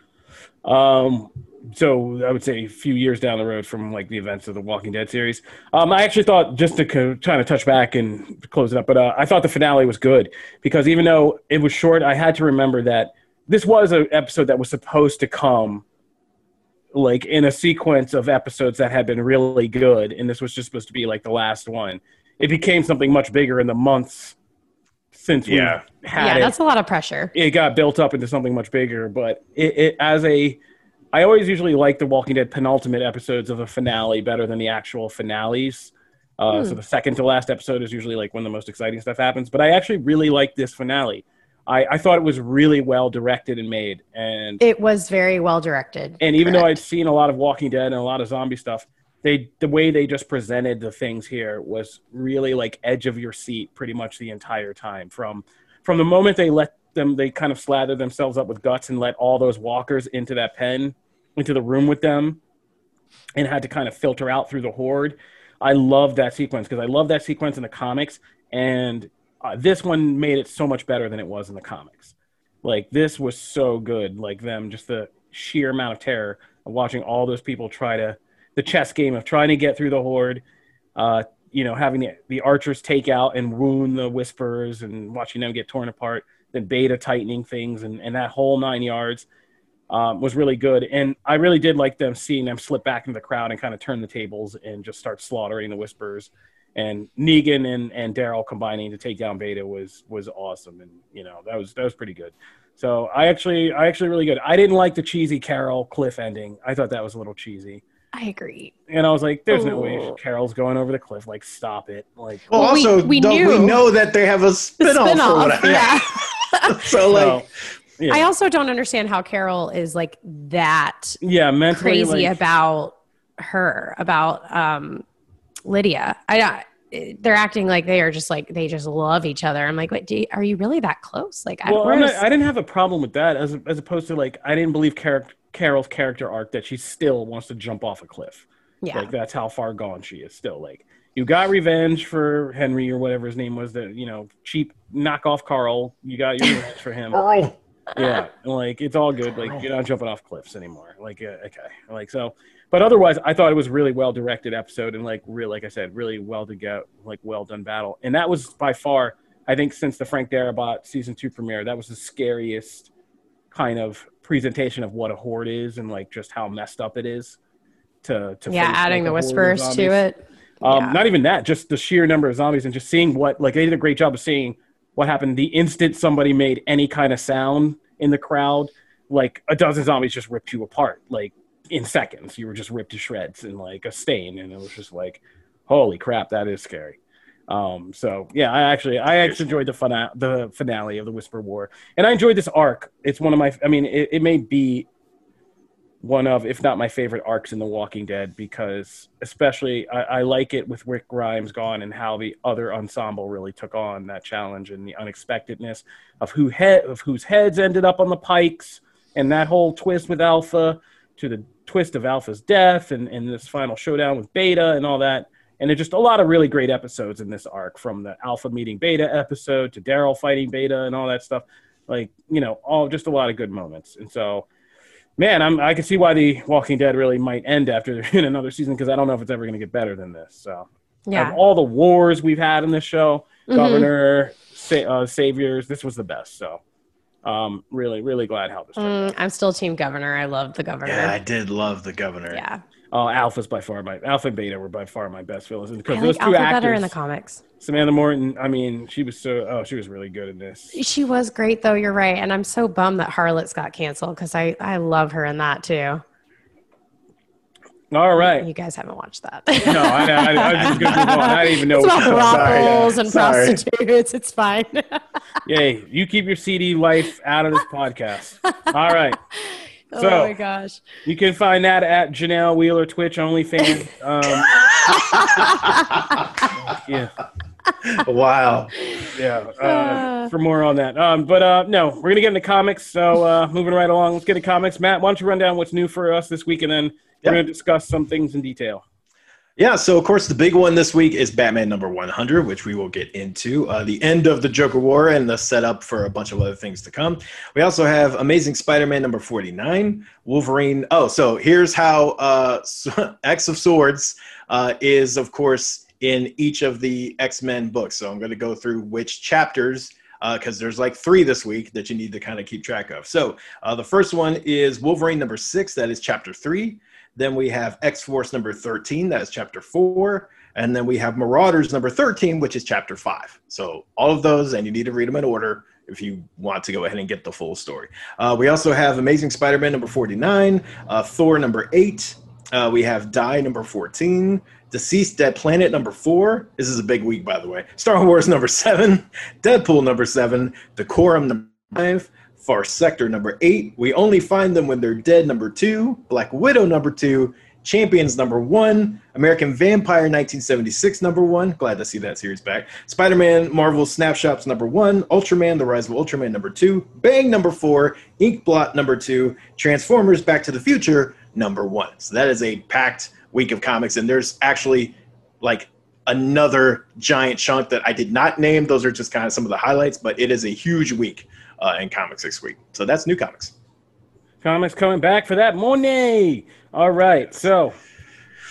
Um, so I would say a few years down the road from like the events of the Walking Dead series. Um, I actually thought just to co- try to touch back and close it up, but uh, I thought the finale was good because even though it was short, I had to remember that this was an episode that was supposed to come like in a sequence of episodes that had been really good, and this was just supposed to be like the last one. It became something much bigger in the months since Yeah. we had Yeah, it that's a lot of pressure. it got built up into something much bigger. But it, it as a, I always usually like the Walking Dead penultimate episodes of a finale better than the actual finales. Uh, So Hmm. the second to last episode is usually like when the most exciting stuff happens. But I actually really like this finale. I, I thought it was really well directed and made, and It was very well directed. and even though I'd seen a lot of Walking Dead and a lot of zombie stuff, they the way they just presented the things here was really like edge of your seat pretty much the entire time. From from the moment they let them they kind of slather themselves up with guts and let all those walkers into that pen, into the room with them, and had to kind of filter out through the horde. I love that sequence because I love that sequence in the comics, and uh, this one made it so much better than it was in the comics. Like this was so good. Like them, just the sheer amount of terror of watching all those people try to the chess game of trying to get through the horde. Uh, you know, having the, the archers take out and wound the whisperers and watching them get torn apart, then beta tightening things and, and that whole nine yards um, was really good. And I really did like them seeing them slip back into the crowd and kind of turn the tables and just start slaughtering the whisperers. And Negan and, and Daryl combining to take down Beta was was awesome, and you know that was that was pretty good. So I actually I actually really good. I didn't like the cheesy Carol cliff ending. I thought that was a little cheesy, I agree. and I was like, "There's no way. Carol's going over the cliff. Like, stop it!" Like, Well, Well, also, we don't we knew- know that they have a The spin-off, or whatever. yeah. so like, so, yeah, I also don't understand how Carol is like that yeah, mentally crazy like, about her, about um, Lydia. I, I they're acting like they are just like they just love each other. I'm like, wait, do you, are you really that close? Like, I, Well, I'm where's- not, I didn't have a problem with that, as as opposed to like I didn't believe Car- Carol's character arc that she still wants to jump off a cliff. yeah, Like that's how far gone she is still. Like you got revenge for Henry or whatever his name was, that you know cheap knockoff Carl. You got your revenge for him. yeah, like it's all good. Like you're not jumping off cliffs anymore. Like uh, okay, like so. But otherwise, I thought it was really well directed episode and like real, like I said, really well to go, like well done battle. And that was by far, I think, since the Frank Darabont season two premiere, that was the scariest kind of presentation of what a horde is and like just how messed up it is. To to yeah, adding the a horde of whispers to it. Um, Yeah. Not even that, just the sheer number of zombies and just seeing what, like, they did a great job of seeing what happened the instant somebody made any kind of sound in the crowd. Like, a dozen zombies just ripped you apart, like, in seconds. You were just ripped to shreds in, like, a stain. And it was just like, holy crap, that is scary. Um, so yeah, I actually I actually enjoyed the fina- the finale of the Whisper War, and I enjoyed this arc. It's one of my I mean it, it may be one of if not my favorite arcs in The Walking Dead because especially I, I like it with Rick Grimes gone and how the other ensemble really took on that challenge and the unexpectedness of who head of whose heads ended up on the pikes and that whole twist with Alpha to the twist of Alpha's death and, and this final showdown with Beta and all that. And there's just a lot of really great episodes in this arc, from the Alpha meeting Beta episode to Daryl fighting Beta and all that stuff. Like, you know, all just a lot of good moments. And so, man, I'm I can see why the Walking Dead really might end after in another season because I don't know if it's ever going to get better than this. So, Yeah. of all the wars we've had in this show, Mhm. Governor, sa- uh, Saviors, this was the best. So, um, really, really glad how this turned. Mm, I'm still Team Governor. I love the governor. Yeah, I did love the governor. Yeah. Oh, Alpha's by far my Alpha and Beta were by far my best villains because I those like two Alpha actors. better in the comics. Samantha Morton, I mean, she was so oh, she was really good in this. She was great though. You're right, and I'm so bummed that Harlots got canceled because I I love her in that too. All right. You guys haven't watched that. No, I, I, I was just gonna move on. I didn't even know. it's what about to brothels and Sorry. prostitutes. It's fine. Yay! You keep your CD life out of this podcast. All right. oh So- my gosh. You can find that at Janelle Wheeler Twitch OnlyFans. Um, yeah, wow. yeah. Uh, for more on that. Um, but uh, no, we're gonna get into comics. So uh, moving right along, let's get to comics. Matt, why don't you run down what's new for us this week, and then Yeah. we're gonna discuss some things in detail. Yeah, so of course the big one this week is Batman number 100, which we will get into. Uh, the end of the Joker War and the setup for a bunch of other things to come. We also have Amazing Spider-Man number 49, Wolverine. Oh, so here's how uh, X of Swords uh, is, of course, in each of the X-Men books. So I'm going to go through which chapters because there's like three this week that you need to kind of keep track of. So uh, the first one is Wolverine number six. That is chapter three. Then we have X Force number 13, that is chapter four. And then we have Marauders number 13, which is chapter five. So all of those, and you need to read them in order if you want to go ahead and get the full story. Uh, we also have Amazing Spider Man number 49, uh, Thor number eight. Uh, we have Die number 14, DCeased Dead Planet number four. This is a big week, by the way. Star Wars number seven, Deadpool number seven, Decorum number five, Far Sector number eight. We only find them when they're dead number two, Black Widow number two, Champions number one, American Vampire 1976 number one. Glad to see that series back. Spider Man Marvel Snapshots number one, Ultraman The Rise of Ultraman number two, Bang number four, Ink Blot number two, Transformers Back to the Future number one. So that is a packed week of comics, and there's actually like another giant chunk that I did not name. Those are just kind of some of the highlights, but it is a huge week uh, in comics this week. So that's new comics. Comics coming back for that money. All right, so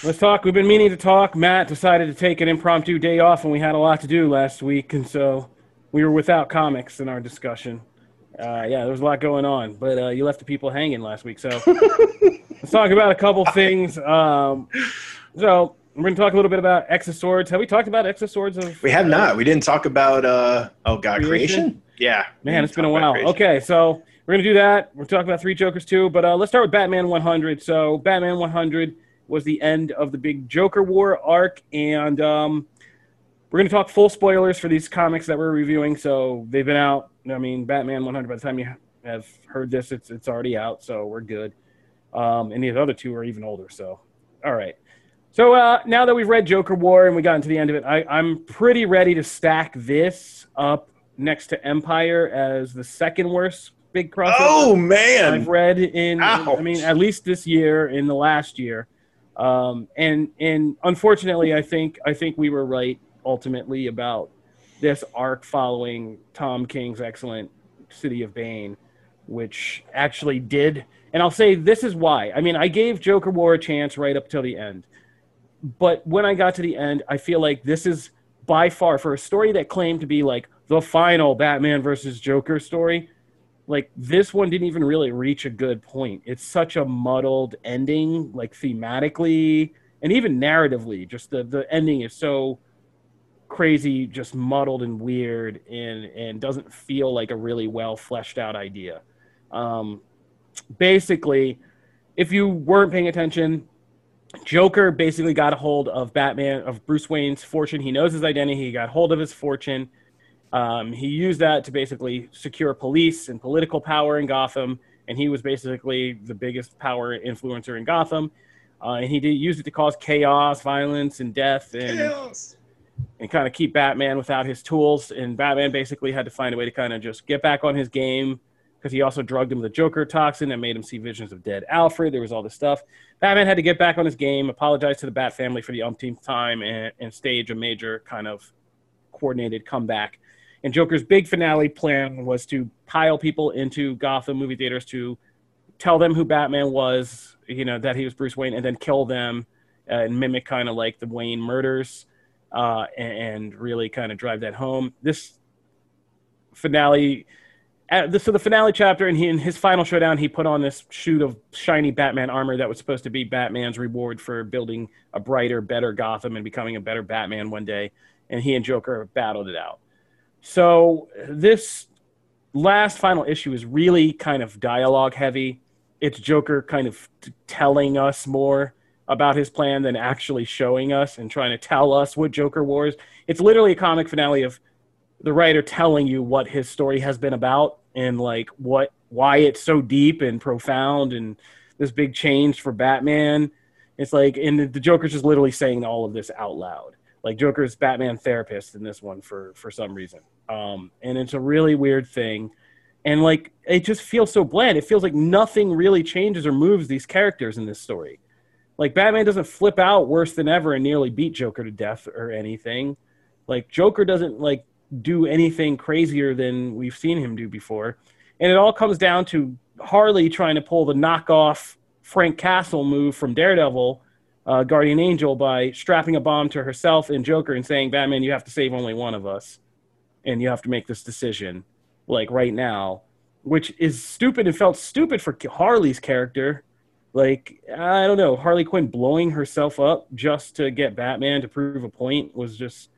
let's talk. We've been meaning to talk. Matt decided to take an impromptu day off, and we had a lot to do last week, and so we were without comics in our discussion. Uh, yeah, there was a lot going on, but uh, you left the people hanging last week. So let's talk about a couple things. Um, so we're going to talk a little bit about X of Swords. Have we talked about X of Swords? Of We have not. We didn't talk about uh oh god Creation? creation. Yeah, Man, it's been a while. creation. Okay, so we're gonna do that. We're talking about three Jokers too, but uh, let's start with Batman 100. So Batman 100 was the end of the big Joker War arc, and um, we're gonna talk full spoilers for these comics that we're reviewing. So they've been out. I mean, Batman 100. By the time you have heard this, it's it's already out, so we're good. Um, and the other two are even older. So, all right. So uh, now that we've read Joker War and we got into the end of it, I, I'm pretty ready to stack this up next to Empyre as the second worst big crossover Oh I've man. read in. I mean, at least this year, in the last year, um, and and unfortunately, I think I think we were right ultimately about this arc following Tom King's excellent City of Bane, which actually did. And I'll say this is why. I mean, I gave Joker War a chance right up till the end, but when I got to the end, I feel like this is by far for a story that claimed to be like the final Batman versus Joker story. Like this one didn't even really reach a good point. It's such a muddled ending, like thematically and even narratively, just the the ending is so crazy, just muddled and weird, and and doesn't feel like a really well fleshed out idea. Um, basically, if you weren't paying attention, Joker basically got a hold of Batman of Bruce Wayne's fortune. He knows his identity. He got hold of his fortune. Um, he used that to basically secure police and political power in Gotham, and he was basically the biggest power influencer in Gotham. Uh, and he did use it to cause chaos, violence, and death, and Chaos. and kind of keep Batman without his tools. And Batman basically had to find a way to kind of just get back on his game because he also drugged him with the Joker toxin that made him see visions of dead Alfred. There was all this stuff. Batman had to get back on his game, apologize to the Bat family for the umpteenth time, and, and stage a major kind of coordinated comeback. And Joker's big finale plan was to pile people into Gotham movie theaters to tell them who Batman was, you know, that he was Bruce Wayne, and then kill them uh, and mimic kind of like the Wayne murders uh, and, and really kind of drive that home. This finale, the, so the finale chapter, and he in his final showdown, he put on this suit of shiny Batman armor that was supposed to be Batman's reward for building a brighter, better Gotham and becoming a better Batman one day. And he and Joker battled it out. So this last final issue is really kind of dialogue heavy. It's Joker kind of t- telling us more about his plan than actually showing us and trying to tell us what Joker wars. It's literally a comic finale of the writer telling you what his story has been about and like what why it's so deep and profound and this big change for Batman. It's like and the, Joker's just literally saying all of this out loud. Like Joker's Batman therapist in this one for for some reason. Um, and it's a really weird thing. And like it just feels so bland. It feels like nothing really changes or moves these characters in this story. Like Batman doesn't flip out worse than ever and nearly beat Joker to death or anything. Like Joker doesn't like do anything crazier than we've seen him do before. And it all comes down to Harley trying to pull the knockoff Frank Castle move from Daredevil, uh, Guardian Angel, by strapping a bomb to herself and Joker and saying, Batman, you have to save only one of us. And you have to make this decision, like right now, which is stupid and felt stupid for Harley's character. Like, I don't know, Harley Quinn blowing herself up just to get Batman to prove a point was just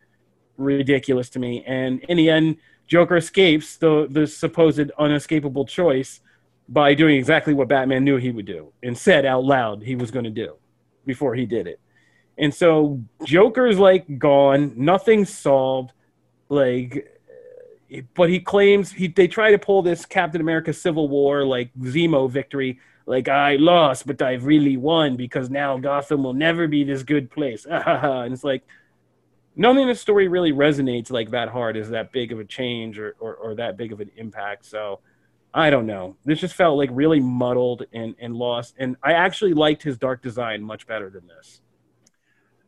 ridiculous to me. And in the end, Joker escapes the the supposed unescapable choice by doing exactly what Batman knew he would do and said out loud he was going to do before he did it. And so Joker's like gone, nothing's solved. Like, but he claims he they try to pull this Captain America Civil War like Zemo victory. Like I lost, but I've really won because now Gotham will never be this good place. and it's like nothing in the story really resonates like that hard is that big of a change or, or, or that big of an impact. So I don't know. This just felt like really muddled and, and lost. And I actually liked his dark design much better than this.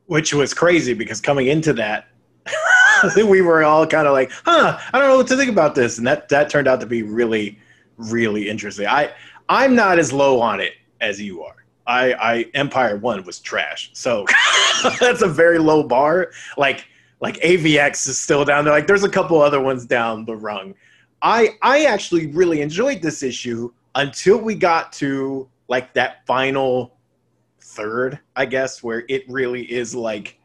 Which was crazy because coming into that, we were all kind of like, huh, I don't know what to think about this. And that, that turned out to be really, really interesting. I, I'm not as low on it as you are. I, I Empyre One was trash, so that's a very low bar. Like like AVX is still down there. Like there's a couple other ones down the rung. I I actually really enjoyed this issue until we got to like that final third, I guess, where it really is like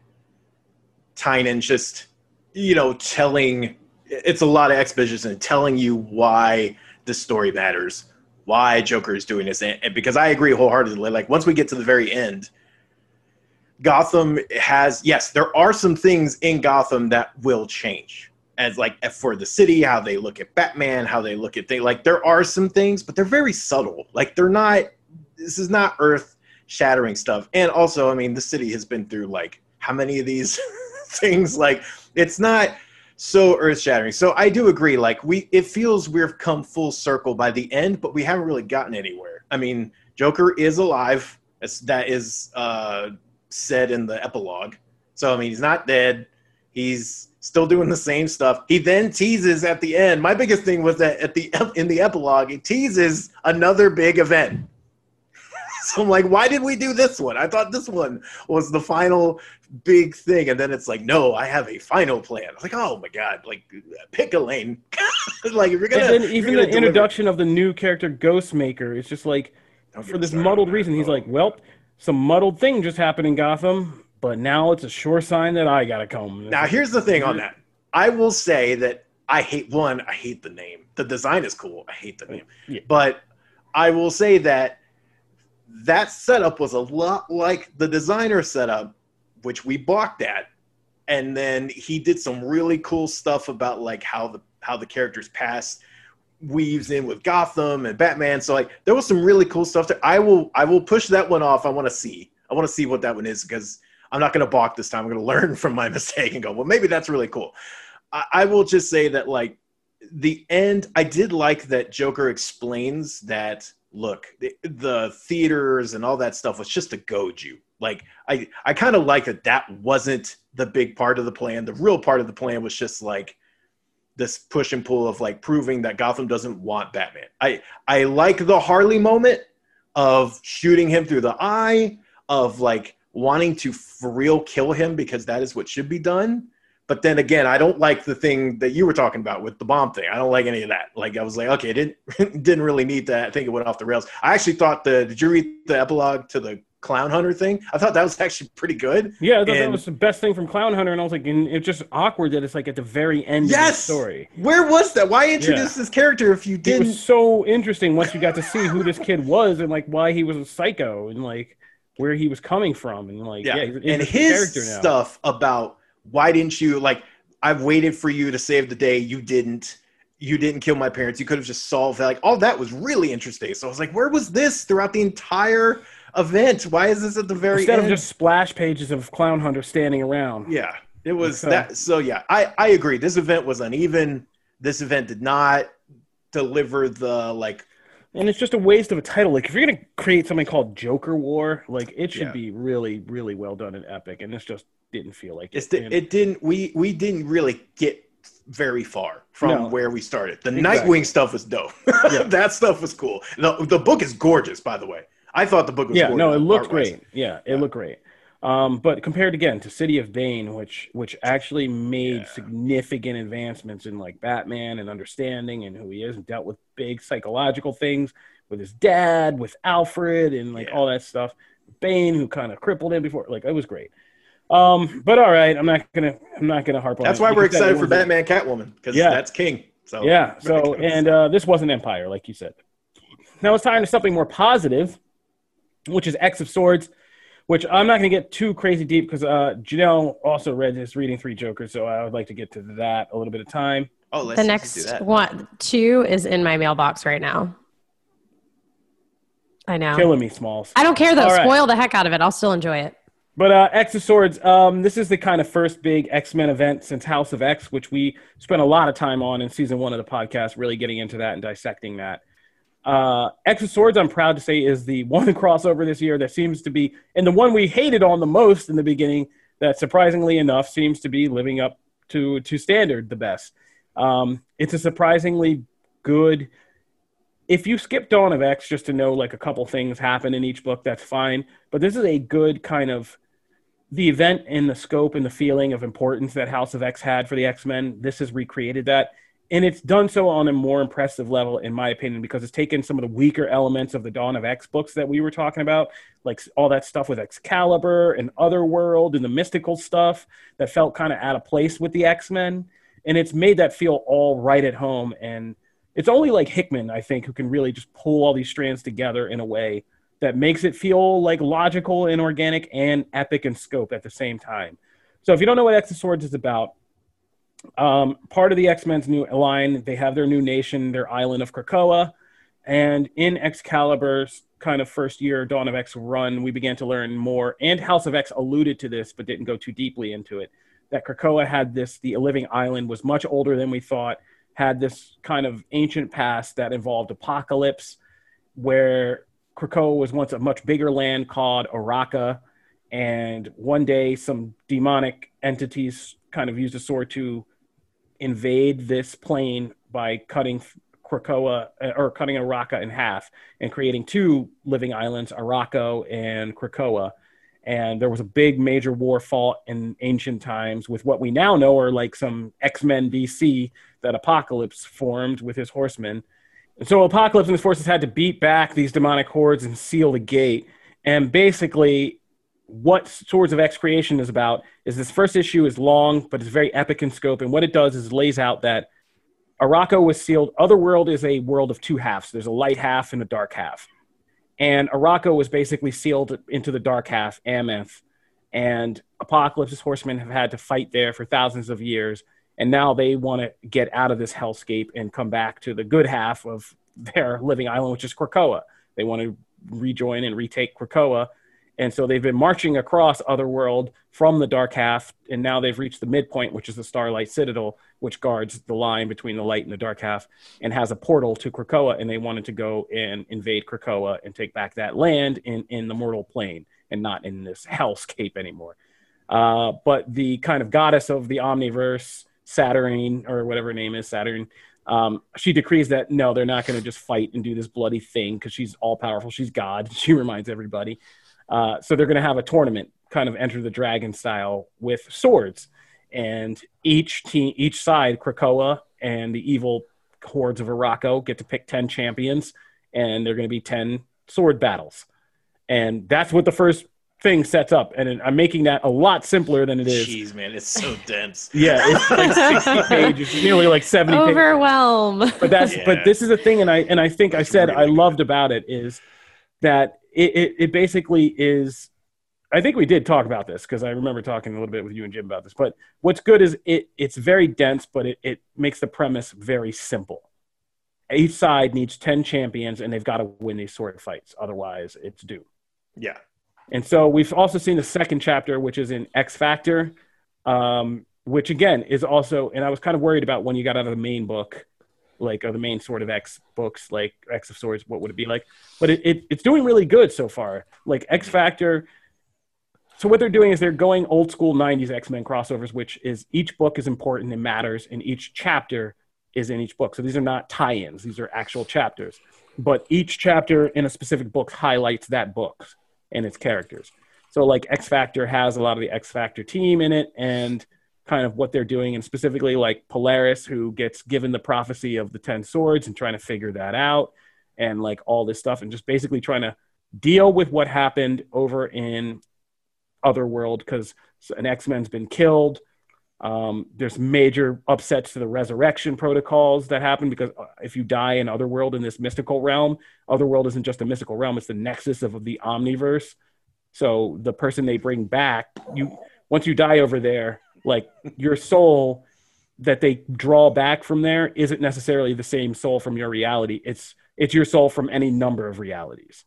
Tynion just you know telling it's a lot of exposition telling you why the story matters why Joker is doing this, and, and because I agree wholeheartedly. Like once we get to the very end, Gotham has yes, there are some things in Gotham that will change. As like for the city, how they look at Batman, how they look at things. Like there are some things, but they're very subtle. Like they're not. This is not earth shattering stuff. And also, I mean, the city has been through like how many of these things? Like it's not so earth shattering. So I do agree. Like we, it feels we've come full circle by the end, but we haven't really gotten anywhere. I mean, Joker is alive. As that is uh, said in the epilogue. So I mean, he's not dead. He's still doing the same stuff. He then teases at the end. My biggest thing was that at the in the epilogue, he teases another big event. so I'm like, why did we do this one? I thought this one was the final big thing, and then it's like, no, I have a final plan. I was like, oh my god, like pick a lane. like if you're gonna, and then even the introduction of the new character Ghostmaker is just like, oh, for this muddled reason, he's oh. like, well, some muddled thing just happened in Gotham, but now it's a sure sign that I gotta come. Now, here's the thing on that. I will say that I hate one. I hate the name. The design is cool. I hate the oh, name, Yeah. but I will say that that setup was a lot like the designer setup, which we balked at, and then he did some really cool stuff about like how the how the character's past weaves in with Gotham and Batman. So like there was some really cool stuff there. I will I will push that one off. I want to see. I want to see what that one is because I'm not going to balk this time. I'm going to learn from my mistake and go, well, maybe that's really cool. I, I will just say that like the end. I did like that Joker explains that. Look, the, the theaters and all that stuff was just to goad you. Like I, I kind of like that. That wasn't the big part of the plan. The real part of the plan was just like this push and pull of like proving that Gotham doesn't want Batman. I I like the Harley moment of shooting him through the eye, of like wanting to for real kill him because that is what should be done. But then again, I don't like the thing that you were talking about with the bomb thing. I don't like any of that. Like I was like, okay, didn't didn't really need that. I think it went off the rails. I actually thought the did you read the epilogue to the clown hunter thing? I thought that was actually pretty good. Yeah, I thought that was the best thing from Clown Hunter, and I was like, and it's just awkward that it's like at the very end of the story. Where was that? Why introduce this character if you didn't? It was so interesting once you got to see who this kid was and like why he was a psycho and like where he was coming from and like yeah, yeah, and his stuff about why didn't you like i've waited for you to save the day you didn't you didn't kill my parents you could have just solved that like all that was really interesting so i was like where was this throughout the entire event why is this at the very Instead end of just splash pages of Clown Hunter standing around. yeah it was Okay. that so yeah i i agree this event was uneven this event did not deliver the like And it's just a waste of a title. Like if you're gonna create something called Joker War, like it should Yeah. be really, really well done and epic. And this just didn't feel like It's it. it didn't we we didn't really get very far from No. where we started. The Exactly. Nightwing stuff was dope. Yeah. that stuff was cool. The the book is gorgeous, by the way. I thought the book was yeah, no, it looked art-wise. great. Yeah, it Yeah. looked great. Um, but compared again to City of Bane, which which actually made Yeah. significant advancements in like Batman and understanding and who he is, and dealt with big psychological things with his dad, with Alfred, and like Yeah. all that stuff. Bane, who kind of crippled him before, like it was great. Um, but all right, I'm not gonna I'm not gonna harp on. That. That's why we're excited for Batman Catwoman because Yeah. that's King. So yeah. So and uh, this wasn't Empyre, like you said. Now it's time to something more positive, which is X of Swords, which I'm not going to get too crazy deep because uh, Janelle also read this reading three Jokers, so I would like to get to that a little bit of time. oh, let's the let's do next that. one, two is in my mailbox right now. I know. Killing me, Smalls. I don't care though. All right. Spoil the heck out of it. I'll still enjoy it. But uh, X of Swords, um, this is the kind of first big X Men event since House of X, which we spent a lot of time on in season one of the podcast, really getting into that and dissecting that. Uh, X of Swords, I'm proud to say, is the one crossover this year that seems to be, and the one we hated on the most in the beginning, that surprisingly enough seems to be living up to to standard the best. Um, it's a surprisingly good. If you skip Dawn of X just to know like a couple things happen in each book, that's fine. But this is a good kind of the event and the scope and the feeling of importance that House of X had for the X Men. This has recreated that. And it's done so on a more impressive level, in my opinion, because it's taken some of the weaker elements of the Dawn of X books that we were talking about, like all that stuff with Excalibur and Otherworld and the mystical stuff that felt kind of out of place with the X Men. And it's made that feel all right at home. And it's only like Hickman, I think, who can really just pull all these strands together in a way that makes it feel like logical and organic and epic in scope at the same time. So if you don't know what X of Swords is about, um, part of the X Men's new line, they have their new nation, their island of Krakoa. And in Excalibur's kind of first year Dawn of X run, we began to learn more. And House of X alluded to this, but didn't go too deeply into it. That Krakoa had this, the living island was much older than we thought, had this kind of ancient past that involved apocalypse, where Krakoa was once a much bigger land called Arakko. And one day, some demonic entities kind of used a sword to invade this plane by cutting Krakoa uh, or cutting Arakko in half and creating two living islands, Arakko and Krakoa. And there was a big major war fought in ancient times with what we now know are like some X Men BC that Apocalypse formed with his horsemen. And so Apocalypse and his forces had to beat back these demonic hordes and seal the gate. And basically, what Swords of X creation is about is this first issue is long, but it's very epic in scope. And what it does is lays out that Arakko was sealed. Otherworld is a world of two halves. There's a light half and a dark half. And Arakko was basically sealed into the dark half, Amenth. And Apocalypse's horsemen have had to fight there for thousands of years. And now they want to get out of this hellscape and come back to the good half of their living island, which is Krakoa. They want to rejoin and retake Krakoa. And so they've been marching across Otherworld from the dark half, and now they've reached the midpoint, which is the Starlight Citadel, which guards the line between the light and the dark half, and has a portal to Krakoa. And they wanted to go and invade Krakoa and take back that land in, in the mortal plane and not in this hellscape anymore. Uh, but the kind of goddess of the omniverse, Saturn, or whatever her name is, Saturn, um, she decrees that no, they're not going to just fight and do this bloody thing because she's all powerful. She's God. She reminds everybody. Uh, so they're going to have a tournament, kind of enter the dragon style with swords, and each team, each side, Krakoa and the evil hordes of Arakko get to pick ten champions, and they're going to be ten sword battles, and that's what the first thing sets up. And I'm making that a lot simpler than it is. Jeez, man, it's so dense. Yeah, it's like 60 pages, nearly like 70 pages. Overwhelm. But that's Yeah. but this is a thing, and I and I think I It's said I really loved about it is that it it, it basically is. I think we did talk about this because I remember talking a little bit with you and Jim about this. But what's good is it it's very dense, but it, it makes the premise very simple. Each side needs 10 champions and they've got to win these sword fights. Otherwise, it's doomed. Yeah. And so we've also seen the second chapter, which is in X Factor, um, which again is also, and I was kind of worried about when you got out of the main book, like or the main sort of X books, like X of Swords, what would it be like? But it, it it's doing really good so far. Like X Factor. So what they're doing is they're going old school '90s X Men crossovers, which is each book is important and matters, and each chapter is in each book. So these are not tie-ins; these are actual chapters. But each chapter in a specific book highlights that book and its characters. So like X Factor has a lot of the X Factor team in it and kind of what they're doing and specifically like Polaris who gets given the prophecy of the 10 swords and trying to figure that out and like all this stuff and just basically trying to deal with what happened over in Otherworld because an X-Men's been killed. Um, there's major upsets to the resurrection protocols that happen because uh, if you die in Otherworld in this mystical realm, Otherworld isn't just a mystical realm; it's the nexus of the Omniverse. So the person they bring back, you once you die over there, like your soul that they draw back from there isn't necessarily the same soul from your reality. It's it's your soul from any number of realities.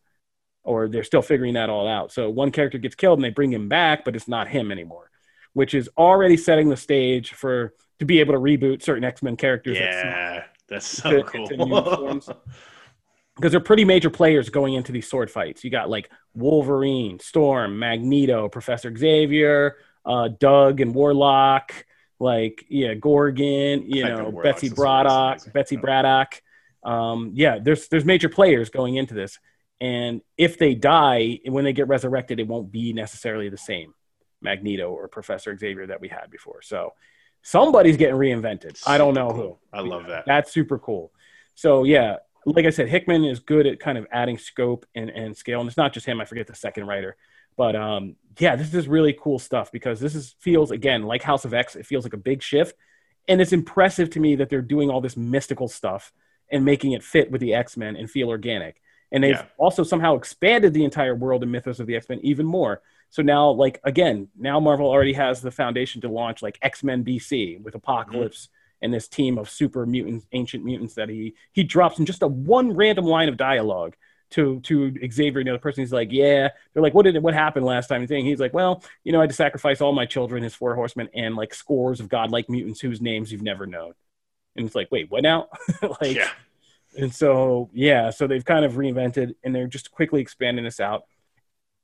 Or they're still figuring that all out. So one character gets killed and they bring him back, but it's not him anymore, which is already setting the stage for to be able to reboot certain X-Men characters. Yeah. That's so to cool. because they're pretty major players going into these sword fights. You got like Wolverine, Storm, Magneto, Professor Xavier, uh, Doug and Warlock, like yeah, Gorgon, you know, Betsy Braddock. Betsy Braddock. Um, yeah, there's there's major players going into this, and if they die when they get resurrected, it won't be necessarily the same Magneto or Professor Xavier that we had before. So somebody's getting reinvented. I don't know cool. who. I love that. That's super cool. So yeah, like I said, Hickman is good at kind of adding scope and, and scale. And it's not just him, I forget the second writer. But um, yeah, this is really cool stuff because this is feels again like House of X, it feels like a big shift. And it's impressive to me that they're doing all this mystical stuff and making it fit with the X-Men and feel organic. And they've Yeah. also somehow expanded the entire world and mythos of the X-Men even more. So now, like again, now Marvel already has the foundation to launch like X-Men BC with Apocalypse and this team of super mutants, ancient mutants that he he drops in just a one random line of dialogue to to Xavier, the other person. He's like, "Yeah." They're like, "What did what happened last time?" Thing. He's like, "Well, you know, I had to sacrifice all my children, his four horsemen, and like scores of godlike mutants whose names you've never known." And it's like, "Wait, what now?" like, yeah. and so, yeah, so they've kind of reinvented and they're just quickly expanding this out.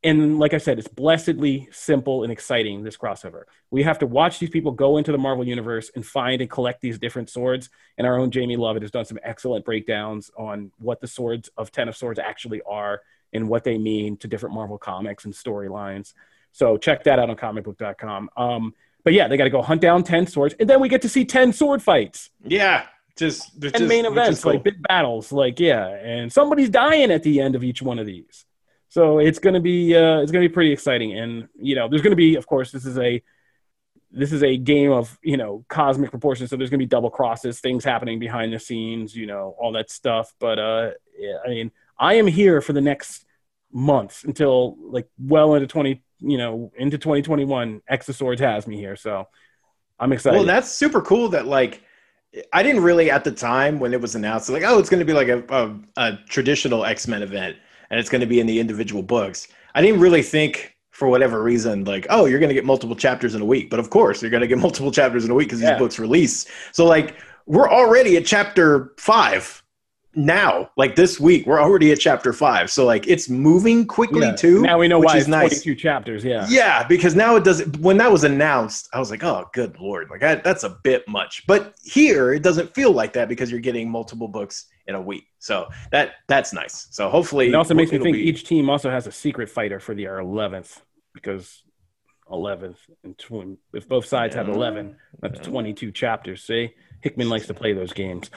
And like I said, it's blessedly simple and exciting, this crossover. We have to watch these people go into the Marvel Universe and find and collect these different swords. And our own Jamie Lovett has done some excellent breakdowns on what the swords of Ten of Swords actually are and what they mean to different Marvel comics and storylines. So check that out on comicbook.com. Um, but yeah, they got to go hunt down 10 swords. And then we get to see 10 sword fights Yeah. Just, and just main events cool. like big battles like yeah and somebody's dying at the end of each one of these So it's gonna be uh, it's gonna be pretty exciting, and you know, there's gonna be, of course, this is a this is a game of you know cosmic proportions, so there's gonna be double crosses, things happening behind the scenes, you know, all that stuff. But uh, yeah, I mean, I am here for the next months until like well into 20 you know into 2021 x of has me here. So i'm excited. Well, that's super cool that like I didn't really at the time when it was announced like oh it's going to be like a, a, a traditional X-Men event and it's going to be in the individual books. I didn't really think for whatever reason like oh you're going to get multiple chapters in a week, but of course you're going to get multiple chapters in a week because Yeah. these books release. So like we're already at chapter 5 now. Like this week we're already at chapter 5. So like it's moving quickly Yeah. too. now we know which why is it's nice. 22 chapters yeah Yeah, because now it does. When that was announced, I was like, "Oh, good lord! Like I, that's a bit much." But here, it doesn't feel like that because you're getting multiple books in a week. So that that's nice. So hopefully, it also makes me think be- each team also has a secret fighter for the 11th because 11th and tw- if both sides have 11 that's 22 chapters see hickman likes to play those games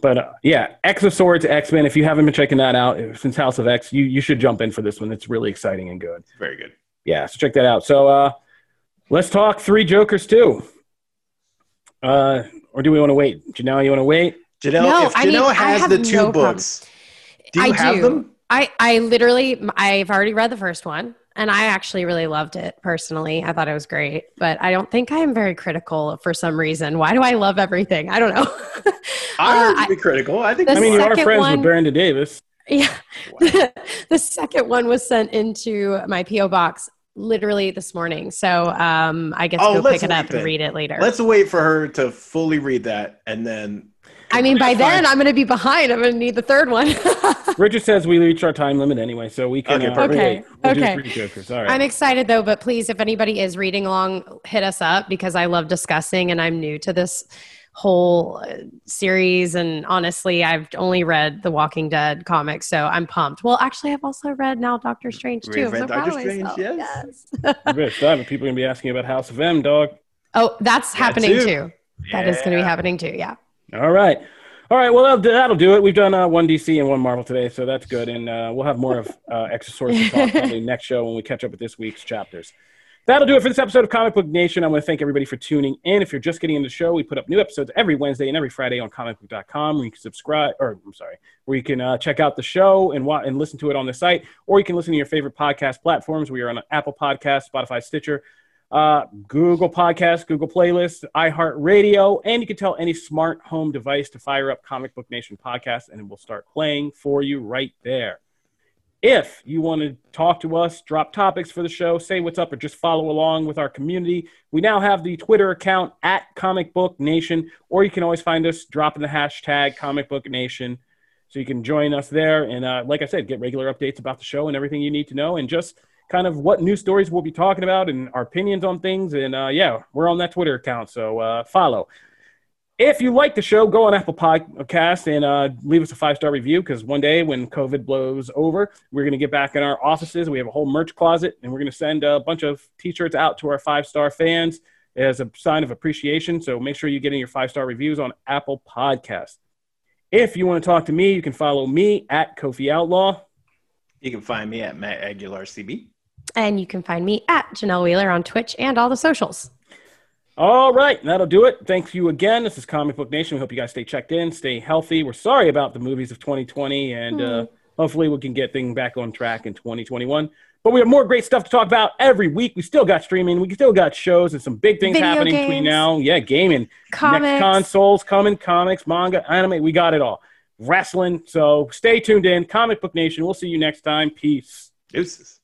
but uh, yeah x of swords x-men if you haven't been checking that out since house of x you, you should jump in for this one it's really exciting and good very good. yeah so check that out so uh let's talk three jokers too uh or do we want to wait janelle you want to wait Janelle, No, if I mean, Janelle has have the no two problem. books, do you I have do. them? I, I literally, I've already read the first one and I actually really loved it personally. I thought it was great, but I don't think I am very critical for some reason. Why do I love everything? I don't know. I Uh, would be critical. I think. i mean you are friends one- with brenda davis yeah. the second one was sent into my P.O. box literally this morning. So um, I guess to Oh, go pick it up then. and read it later. Let's wait for her to fully read that, and then. I mean, by then I'm going to be behind. I'm going to need the third one. richard says we reached our time limit anyway so we can Okay, uh, perfect. wait. We'll Okay. three jokers all right I'm excited though, but please, if anybody is reading along, hit us up because I love discussing and I'm new to this whole uh, series. And honestly, I've only read the Walking Dead comics, so I'm pumped. Well, actually, I've also read now Doctor Strange too. I'm read so proud Doctor of Strange, myself. yes. yes. Rich, that, people are gonna be asking about House of M, dog. oh, that's happening too. too. That is going to be happening too. Yeah. All right, all right. Well, that'll, do it. We've done uh, one DC and one Marvel today, so that's good. And uh, we'll have more of uh, to talk probably next show when we catch up with this week's chapters. That'll do it for this episode of Comic Book Nation. I want to thank everybody for tuning in. If you're just getting into the show, we put up new episodes every Wednesday and every Friday on comicbook.com where you can subscribe, or I'm sorry, where you can uh, check out the show and, wa- and listen to it on the site, or you can listen to your favorite podcast platforms. We are on Apple Podcasts, Spotify, Stitcher, uh, Google Podcasts, Google Playlists, iHeartRadio, and you can tell any smart home device to fire up Comic Book Nation podcast, and it will start playing for you right there. If you want to talk to us, drop topics for the show, say what's up, or just follow along with our community, we now have the Twitter account at Comic Book Nation, or you can always find us dropping the hashtag Comic Book Nation. So you can join us there. And uh, like I said, get regular updates about the show and everything you need to know, and just kind of what news stories we'll be talking about and our opinions on things. And uh, yeah, we're on that Twitter account. So uh, follow. If you like the show, go on Apple Podcast and uh, leave us a five star review because one day when COVID blows over, we're going to get back in our offices. We have a whole merch closet and we're going to send a bunch of t shirts out to our five star fans as a sign of appreciation. So make sure you get in your five star reviews on Apple Podcast. If you want to talk to me, you can follow me at Kofi Outlaw. You can find me at Matt Aguilar CB. And you can find me at Janelle Wheeler on Twitch and all the socials. All right, that'll do it. Thank you again. This is Comic Book Nation. We hope you guys stay checked in, stay healthy. We're sorry about the movies of 2020, and uh, hopefully we can get things back on track in 2021. But we have more great stuff to talk about every week. We still got streaming, we still got shows, and some big things Video happening between now. Yeah, gaming, Comics. next consoles coming, comics, manga, anime. We got it all. Wrestling. So stay tuned in. Comic Book Nation. We'll see you next time. Peace. Deuces.